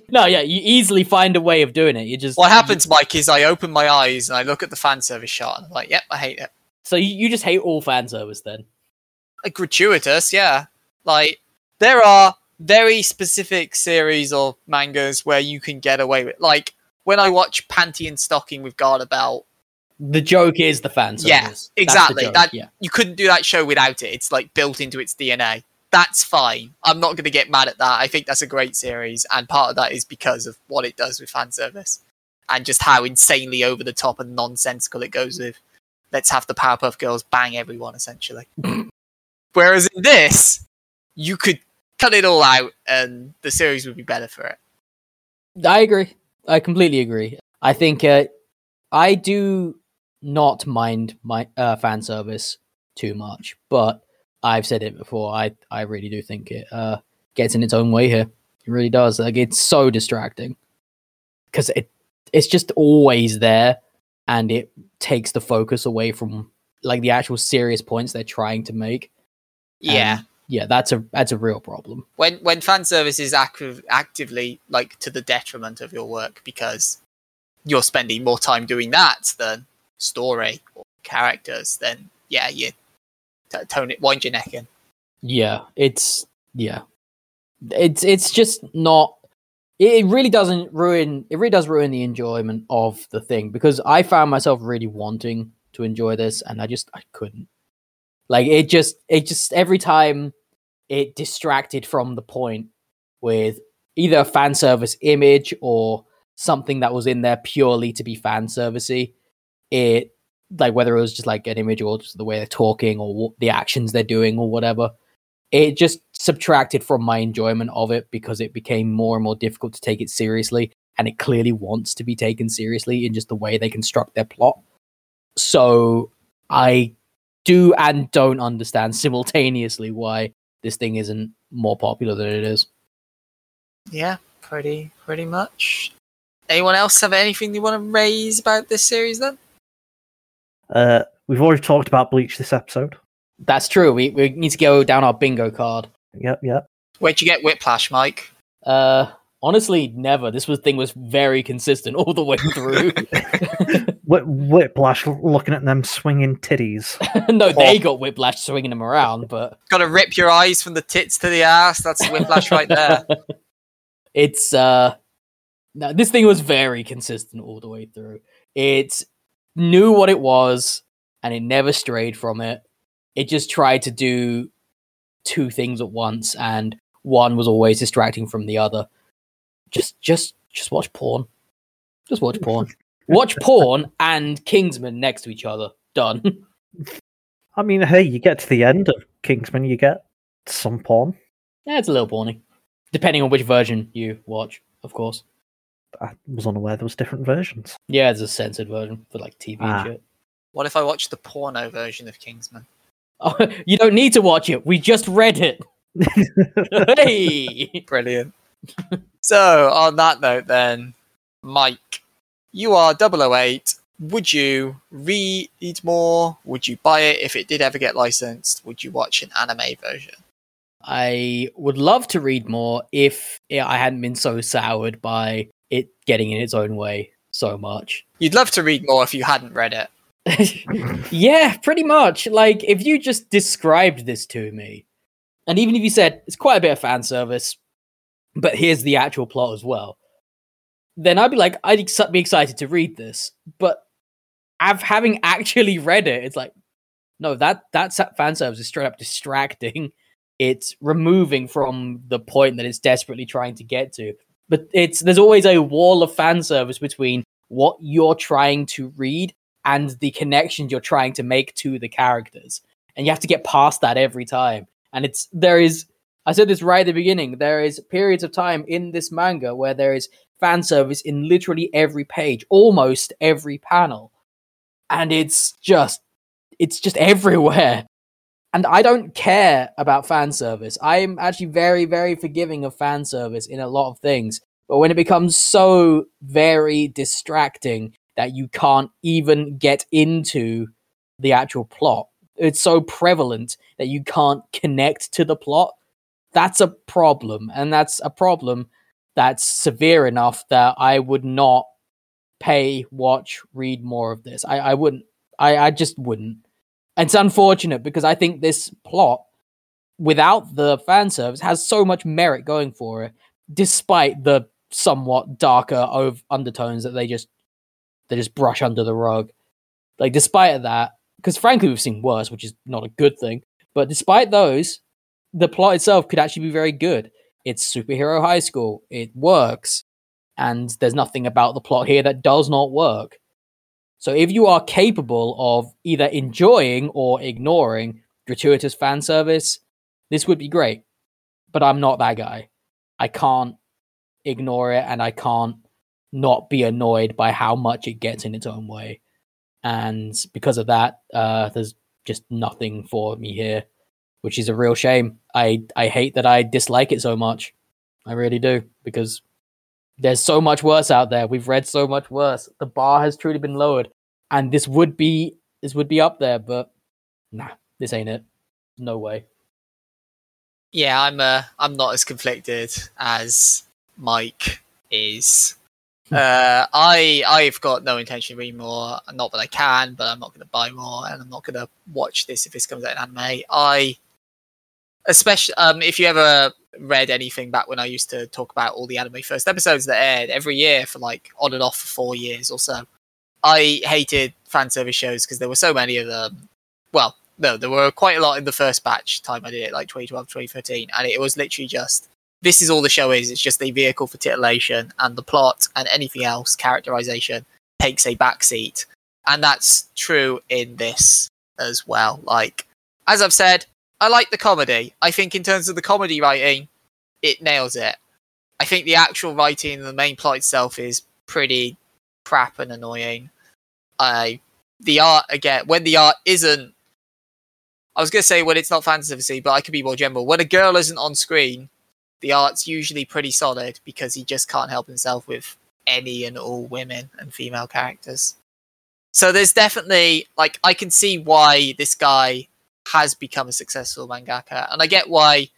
no, yeah, you easily find a way of doing it. You just what happens, Mike, is I open my eyes and I look at the fan service shot and I'm like, yep, I hate it. So you, you just hate all fan service then? Like, gratuitous, yeah. Like there are very specific series of mangas where you can get away with. Like when I watch Panty and Stocking with Garterbelt, The joke is the fan service. Yeah, That's exactly. That- yeah. you couldn't do that show without it. It's like built into its DNA. that's fine. I'm not going to get mad at that. I think that's a great series, and part of that is because of what it does with fan service and just how insanely over the top and nonsensical it goes with. Let's have the Powerpuff Girls bang everyone, essentially. Whereas in this, you could cut it all out, and the series would be better for it. I agree. I completely agree. I think uh, I do not mind my uh, fan service too much, but I've said it before. I I really do think it uh, gets in its own way here. It really does. Like it's so distracting because it it's just always there, and it takes the focus away from like the actual serious points they're trying to make. Yeah. And, yeah, that's a that's a real problem. when when fan service is active, actively like to the detriment of your work because you're spending more time doing that than story or characters, then yeah, you t- tone it, wind your neck in. Yeah, it's yeah, it's it's just not. It really doesn't ruin. It really does ruin the enjoyment of the thing because I found myself really wanting to enjoy this, and I just I couldn't. Like it just it just every time it distracted from the point with either a fan service image or something that was in there purely to be fan servicey. It like whether it was just like an image or just the way they're talking or what, the actions they're doing or whatever. It just subtracted from my enjoyment of it because it became more and more difficult to take it seriously, and it clearly wants to be taken seriously in just the way they construct their plot. So I do and don't understand simultaneously why this thing isn't more popular than it is. Yeah, pretty pretty much. Anyone else have anything they want to raise about this series then? Uh, we've already talked about Bleach this episode. That's true. We we need to go down our bingo card. Yep, yep. Where'd you get Whiplash, Mike? Uh, honestly, never. This was thing was very consistent all the way through. Wh- Whiplash looking at them swinging titties. no, they got whiplash swinging them around, but Gotta rip your eyes from the tits to the ass. That's Whiplash right there. it's uh, no, this thing was very consistent all the way through. It knew what it was, and it never strayed from it. It just tried to do two things at once, and one was always distracting from the other. Just, just, just watch porn. Just watch porn. watch porn and Kingsman next to each other. Done. I mean, hey, you get to the end of Kingsman, you get some porn. yeah, it's a little porny, depending on which version you watch, of course. I was unaware there was different versions. Yeah, there's a censored version for like TV Ah. shit. What if I watch the porno version of Kingsman? Oh, you don't need to watch it. We just read it. hey. Brilliant. so, on that note, then, Mike, you are 008. Would you read more? Would you buy it if it did ever get licensed? Would you watch an anime version? I would love to read more if I hadn't been so soured by it getting in its own way so much. You'd love to read more if you hadn't read it. yeah, pretty much. Like, if you just described this to me, and even if you said it's quite a bit of fan service, but here's the actual plot as well, then I'd be like, I'd ex- be excited to read this. But I've having actually read it, it's like, no, that that fan service is straight up distracting. It's removing from the point that it's desperately trying to get to. But it's there's always a wall of fan service between what you're trying to read and the connections you're trying to make to the characters. And you have to get past that every time. And it's there is I said this right at the beginning, there is periods of time in this manga where there is fan service in literally every page, almost every panel. And it's just it's just everywhere. And I don't care about fan service. I'm actually very, very forgiving of fan service in a lot of things. But when it becomes so very distracting that you can't even get into the actual plot, it's so prevalent that you can't connect to the plot. That's a problem. And that's a problem that's severe enough that I would not pay, watch, read more of this. I, I wouldn't. I, I just wouldn't. It's unfortunate because I think this plot, without the fan service, has so much merit going for it, despite the somewhat darker ov- undertones that they just they just brush under the rug. Like despite that, because frankly we've seen worse, which is not a good thing. But despite those, the plot itself could actually be very good. It's superhero high school. It works. And there's nothing about the plot here that does not work. So if you are capable of either enjoying or ignoring gratuitous fan service, this would be great. But I'm not that guy. I can't ignore it and I can't not be annoyed by how much it gets in its own way. And because of that, uh, there's just nothing for me here, which is a real shame. I, I hate that I dislike it so much. I really do, because there's so much worse out there. We've read so much worse. The bar has truly been lowered. And this would be this would be up there, but nah, this ain't it. No way. Yeah, I'm uh, I'm not as conflicted as Mike is. Uh, I I've got no intention of reading more. Not that I can, but I'm not going to buy more, and I'm not going to watch this if this comes out in anime. I, especially um, if you ever read anything back when I used to talk about all the anime first episodes that aired every year for like on and off for four years or so. I hated fan service shows because there were so many of them. Well, no, there were quite a lot in the first batch time I did it, like 2012, 2013, and it was literally just this is all the show is. It's just a vehicle for titillation, and the plot and anything else, characterization, takes a backseat. And that's true in this as well. Like, as I've said, I like the comedy. I think, in terms of the comedy writing, it nails it. I think the actual writing and the main plot itself is pretty crap and annoying. I the art again when the art isn't. I was gonna say when it's not fantasy, but I could be more general. When a girl isn't on screen, the art's usually pretty solid because he just can't help himself with any and all women and female characters. So there's definitely like I can see why this guy has become a successful mangaka, and I get why.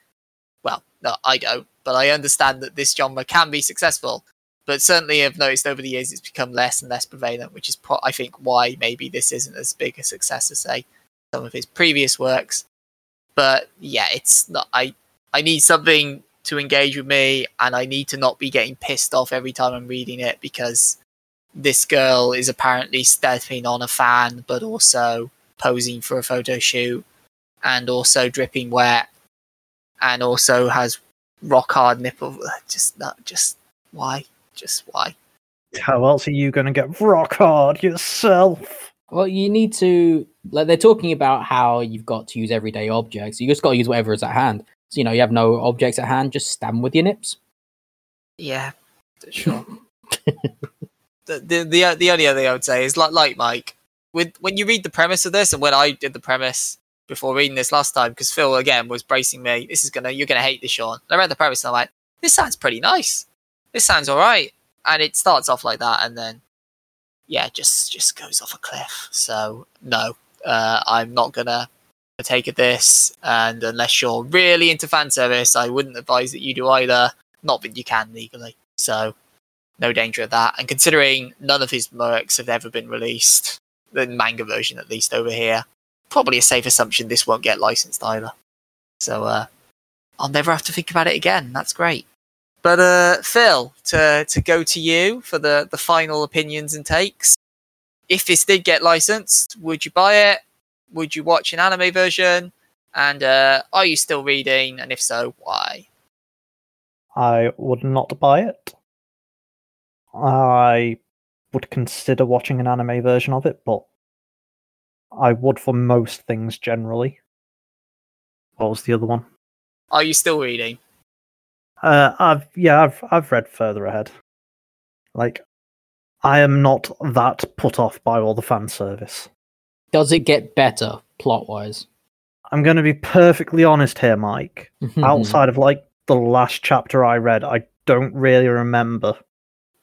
Well, no, I don't, but I understand that this genre can be successful. But certainly, I've noticed over the years it's become less and less prevalent, which is pro- I think why maybe this isn't as big a success as say some of his previous works. But yeah, it's not. I I need something to engage with me, and I need to not be getting pissed off every time I'm reading it because this girl is apparently stepping on a fan, but also posing for a photo shoot, and also dripping wet, and also has rock hard nipple. Just not just why, just why. How else are you going to get rock hard yourself? Well, you need to like they're talking about how you've got to use everyday objects. You just got to use whatever is at hand. So you know you have no objects at hand. Just stand with your nips. Yeah, sure. the, the the the only other thing I would say is like like Mike, with when you read the premise of this, and when I did the premise before reading this last time, because Phil again was bracing me. This is gonna you're gonna hate this, Sean. And I read the premise, and I'm like, this sounds pretty nice. This sounds all right, and it starts off like that, and then yeah, just just goes off a cliff. So no, uh, I'm not gonna take this, and unless you're really into fan service, I wouldn't advise that you do either. Not that you can legally, so no danger of that. And considering none of his works have ever been released, the manga version at least over here, probably a safe assumption this won't get licensed either. So uh, I'll never have to think about it again. That's great. But uh, Phil, to to go to you for the the final opinions and takes. If this did get licensed, would you buy it? Would you watch an anime version? And uh, are you still reading? And if so, why? I would not buy it. I would consider watching an anime version of it, but I would for most things generally. What was the other one? Are you still reading? Uh, I've yeah, I've I've read further ahead. Like, I am not that put off by all the fan service. Does it get better plot wise? I'm going to be perfectly honest here, Mike. Outside of like the last chapter I read, I don't really remember.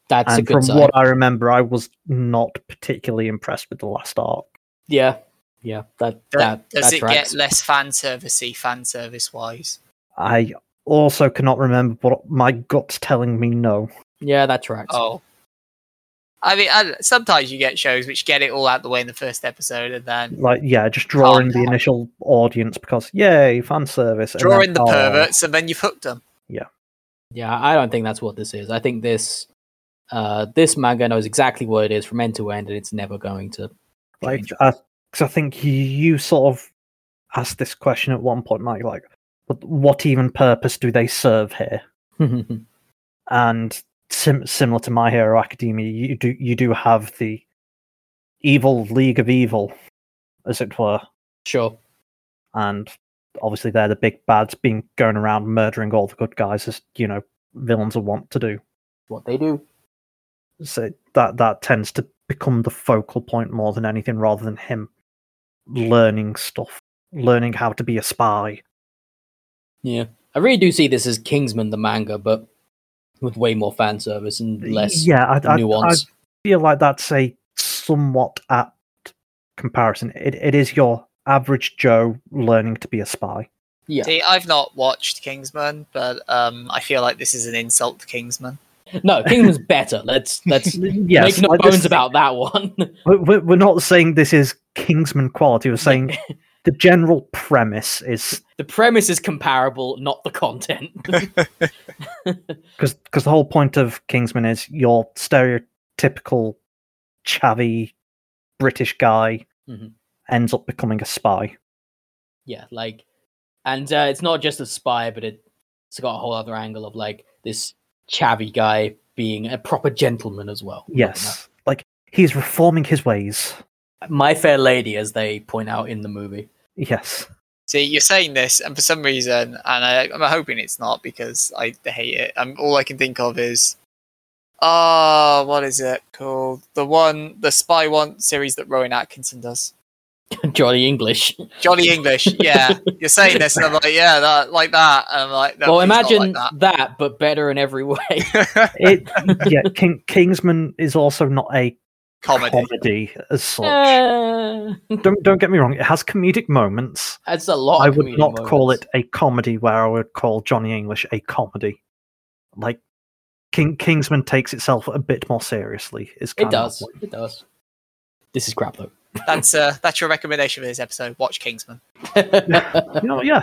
That's a and good from sign. what I remember, I was not particularly impressed with the last arc. Yeah, yeah. That that Does that it tracks. get less fan servicey, fan service wise? I also cannot remember, but my gut's telling me no. Yeah, that tracks. Oh. I mean, I, sometimes you get shows which get it all out the way in the first episode, and then Like, yeah, just drawing the initial audience because, yay, fan service. drawing draw then, the oh, perverts, and then you've hooked them. Yeah, yeah, I don't think that's what this is. I think this uh this manga knows exactly what it is from end to end, and it's never going to. Like, because I think you sort of asked this question at one point, Mike. Like, but what even purpose do they serve here? And sim- similar to My Hero Academia, you do you do have the evil League of Evil, as it were, sure. and obviously they're the big bads, being going around murdering all the good guys, as you know villains are wont to do. What they do. So that that tends to become the focal point more than anything, rather than him learning stuff, learning how to be a spy. Yeah. I really do see this as Kingsman the manga, but with way more fan service and less yeah, I, I, I feel like that's a somewhat apt comparison. It, it is your average Joe learning to be a spy. yeah. See, I've not watched Kingsman, but um, I feel like this is an insult to Kingsman. No, Kingsman's better. Let's let's Yes, make no like this- bones about that one. we- we- We're not saying this is Kingsman quality. We're saying the general premise is the premise is comparable, not the content. because because the whole point of Kingsman is your stereotypical chavvy British guy Mhm. ends up becoming a spy. yeah, like, and uh, it's not just a spy, but it, it's got a whole other angle of like this chavvy guy being a proper gentleman as well. Yes, like he's reforming his ways. My Fair Lady, as they point out in the movie. Yes, See, you're saying this, and for some reason, and I, I'm hoping it's not because I hate it. Um, all I can think of is, ah, what is it called? The one, the Spy One series that Rowan Atkinson does. Johnny English. Johnny English, yeah. You're saying this, and I'm like, yeah, that, like that. And I'm like, no, well, imagine like that. but better in every way. it. yeah, King, Kingsman is also not a comedy. comedy as such. Uh, Don't don't get me wrong; it has comedic moments. That's a lot. I would comedic not call it a comedy where I would call Johnny English a comedy. Like King Kingsman takes itself a bit more seriously. Is It does. It does. This is crap though. That's uh, that's your recommendation for this episode. Watch Kingsman. you know, yeah,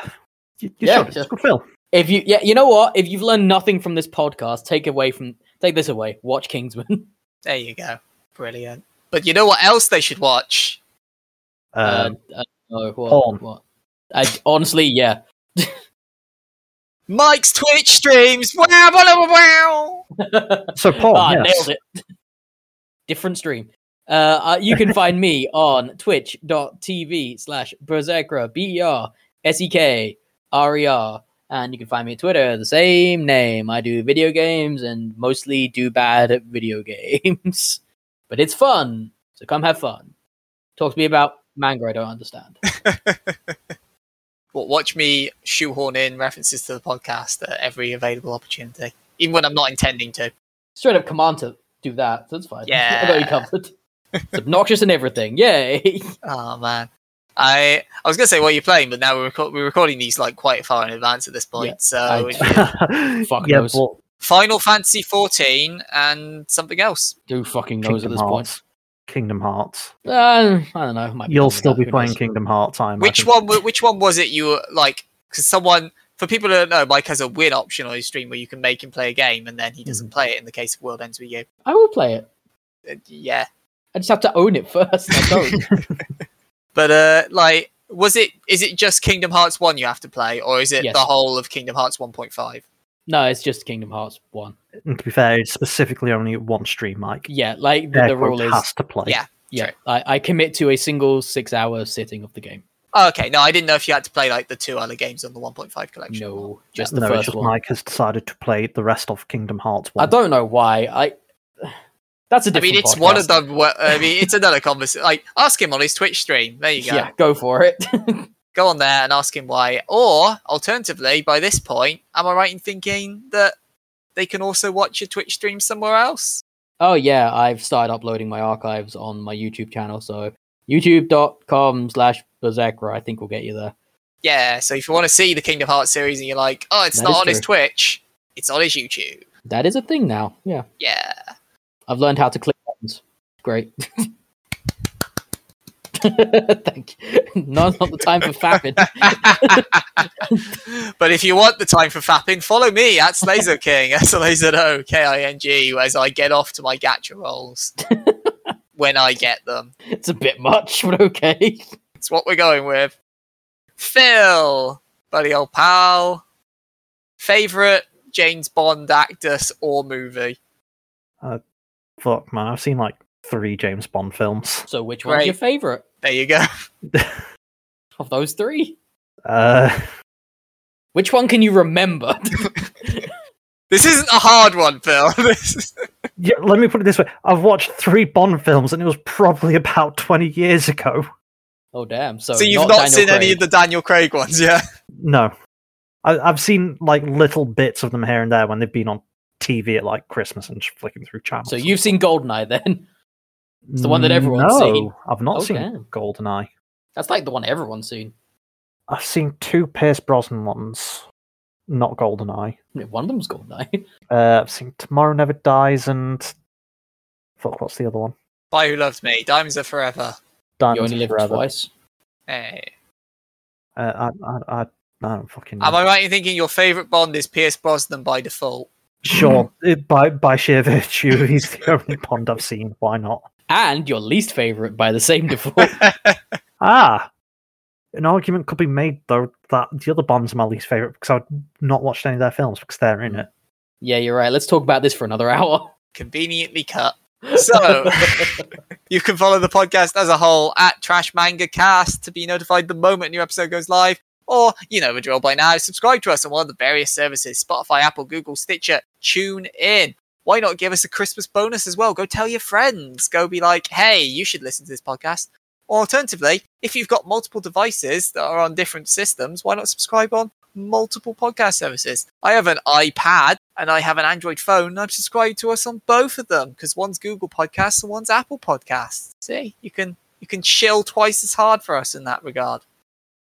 you, you Yeah, should. It's a good film. if you, yeah, you know what? If you've learned nothing from this podcast, take away from take this away. Watch Kingsman. There you go. Brilliant. But you know what else they should watch? Um, uh, uh, no, what? porn. What? I, honestly, yeah. Mike's Twitch streams. Wow, wow, wow, wow. so Paul, ah, yes. nailed it. Different stream. Uh, uh, you can find me on twitch.tv slash berserkra, B E R S E K R E R. And you can find me on Twitter, the same name. I do video games and mostly do bad at video games. but it's fun. So come have fun. Talk to me about manga I don't understand. Well, watch me shoehorn in references to the podcast at every available opportunity, even when I'm not intending to. Straight up command to do that. So that's fine. I got you covered. It's obnoxious and everything. Yay. Oh man, I I was gonna say what you're playing, but now we're reco- we're recording these like quite far in advance at this point. Yeah, so I- Fuck yeah, knows. but Final Fantasy 14 and something else. Who fucking knows Kingdom at this point? Kingdom Hearts. Uh, I don't know. Might You'll something still be playing? Kingdom Hearts. I imagine. Which one? Which one was it? You were like because someone. For people who don't know, Mike has a win option on his stream where you can make him play a game and then he doesn't Mm-hmm. play it in the case of World Ends With You. I will play it. Uh, yeah. I just have to own it first. I don't. But uh like was it is it just Kingdom Hearts 1 you have to play or is it Yes. the whole of Kingdom Hearts 1.5? no, it's just Kingdom Hearts one. And to be fair, it's specifically only one stream, Mike. Yeah, like the, the rule is. has to play. Yeah. Yeah, I, I commit to a single six-hour sitting of the game. Oh, okay, no, I didn't know if you had to play like the two other games on the 1.5 collection. No, just the no, first just one. Mike has decided to play the rest of Kingdom Hearts. 1. I don't know why. I. That's a I mean, it's one of them. where- I mean, it's another conversation. Like, ask him on his Twitch stream. There you go. Yeah, go for it. Go on there and ask him why. Or, alternatively, by this point, am I right in thinking that they can also watch your Twitch stream somewhere else? oh yeah, I've started uploading my archives on my YouTube channel. So youtube.com slash berserker, I think will get you there. Yeah, so if you want to see the Kingdom Hearts series and you're like, oh, it's That not on his. Twitch, it's on his YouTube. That is a thing now. Yeah, Yeah. I've learned how to click buttons. Great. Thank you. No, not the time for fapping. but if you want the time for fapping, follow me at Slazoking, S L A Z O K I N G, as I get off to my gacha rolls when I get them. It's a bit much, but okay. It's what we're going with. Phil, buddy old pal. Favorite James Bond actress or movie? Uh, Fuck, man. I've seen like three James Bond films. So which one's Great. your favorite There you go. of those three? Uh, Which one can you remember? This isn't a hard one, Phil. This is- yeah, let me put it this way. I've watched three Bond films, and it was probably about 20 years ago. oh damn! So, so you've not, not, Daniel seen any Craig. of the Daniel Craig ones, yeah? No. I, I've seen like little bits of them here and there when they've been on TV at like Christmas and flicking through channels. So you've seen Goldeneye then? It's the one that everyone's no, seen. I've not Oh, seen damn. GoldenEye. That's like the one everyone's seen. I've seen two Pierce Brosnan ones, not GoldenEye. Yeah, One of them's Goldeneye. Uh, I've seen Tomorrow Never Dies and fuck, what's the other one? By Who Loves Me, Diamonds Are Forever. Diamonds you only Are live Forever. twice. Hey. Uh, I, I, I, I don't fucking know. Am I right in thinking your favourite Bond is Pierce Brosnan by default? Sure, it- by by sheer virtue, he's the only Bond I've seen. Why not? And your least favorite by the same default. Ah, an argument could be made though that the other Bonds are my least favorite because I've not watched any of their films because they're in mm. it. yeah, you're right. Let's talk about this for another hour. Conveniently cut. So, you can follow the podcast as a whole at Trash Manga Cast to be notified the moment a new episode goes live. Or, you know the drill by now, subscribe to us on one of the various services Spotify, Apple, Google, Stitcher, Tune In. Why not give us a Christmas bonus as well? Go tell your friends. Go be like, hey, you should listen to this podcast. Or alternatively, if you've got multiple devices that are on different systems, why not subscribe on multiple podcast services? I have an iPad and I have an Android phone, and I've subscribed to us on both of them because one's Google Podcasts and one's Apple Podcasts. See, you can you can shill twice as hard for us in that regard.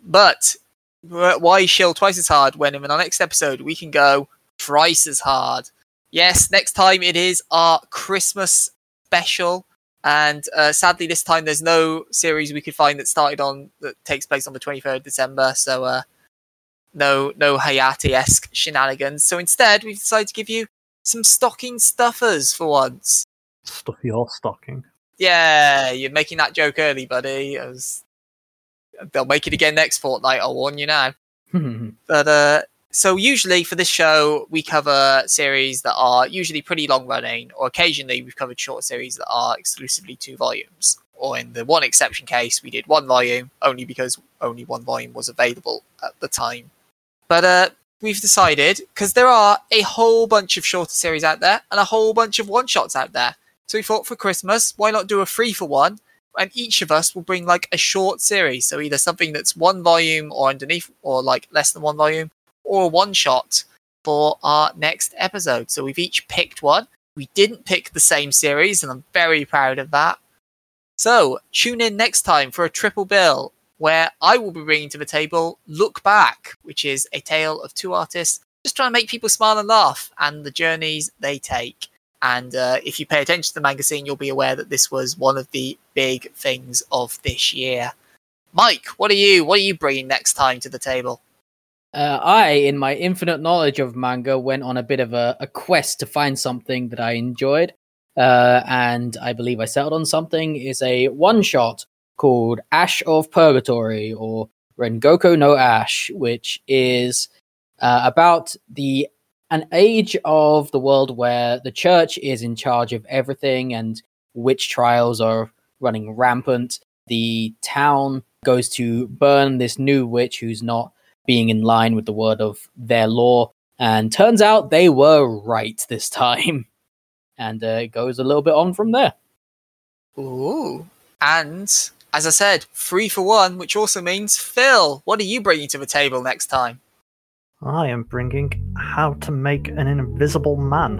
But why shill twice as hard when in our next episode we can go thrice as hard? Yes, next time it is our Christmas special. And uh, sadly, this time there's no series we could find that started on that takes place on the 23rd of December. So uh, no no Hayate esque shenanigans. So instead, we've decided to give you some stocking stuffers for once. Stuff your stocking. Yeah, you're making that joke early, buddy. It was- They'll make it again next fortnight. I'll warn you now. But uh, so usually for this show, we cover series that are usually pretty long running, or occasionally we've covered short series that are exclusively two volumes. Or in the one exception case, we did one volume only because only one volume was available at the time. But uh, we've decided because there are a whole bunch of shorter series out there and a whole bunch of one shots out there. So we thought for Christmas, why not do a free for one? And each of us will bring like a short series. So either something that's one volume or underneath, or like less than one volume, or a one shot for our next episode. So we've each picked one. We didn't pick the same series, and I'm very proud of that. So tune in next time for a triple bill where I will be bringing to the table Look Back, which is a tale of two artists just trying to make people smile and laugh and the journeys they take. And uh, if you pay attention to the magazine, you'll be aware that this was one of the big things of this year. Mike, what are you? What are you bringing next time to the table? Uh, I, in my infinite knowledge of manga, went on a bit of a, a quest to find something that I enjoyed. Uh, and I believe I settled on something is a one shot called Ash of Purgatory or Rengoku no Ash, which is uh, about the an age of the world where the church is in charge of everything and witch trials are running rampant. The town goes to burn this new witch who's not being in line with the word of their law. And turns out they were right this time. And uh, it goes a little bit on from there. Ooh. And as I said, three for one, which also means Phil, what are you bringing to the table next time? I am bringing How to Make an Invisible Man.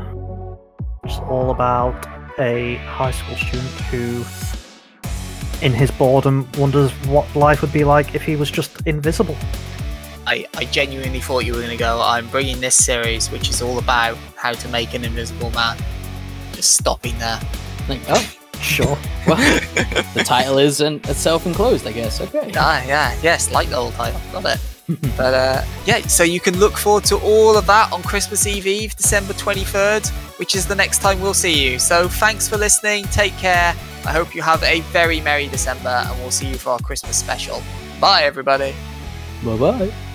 It's all about a high school student who, in his boredom, wonders what life would be like if he was just invisible. I, I genuinely thought you were going to go, I'm bringing this series, which is all about how to make an invisible man. Just stopping there. Like, oh, Sure. well, the title is an, a self-enclosed, I guess. Okay. Ah, yeah, yes, like the old title. Love it. but uh, yeah, so you can look forward to all of that on Christmas Eve Eve, December 23rd, which is the next time we'll see you. So thanks for listening. Take care. I hope you have a very Merry December, and we'll see you for our Christmas special. Bye, everybody. Bye bye.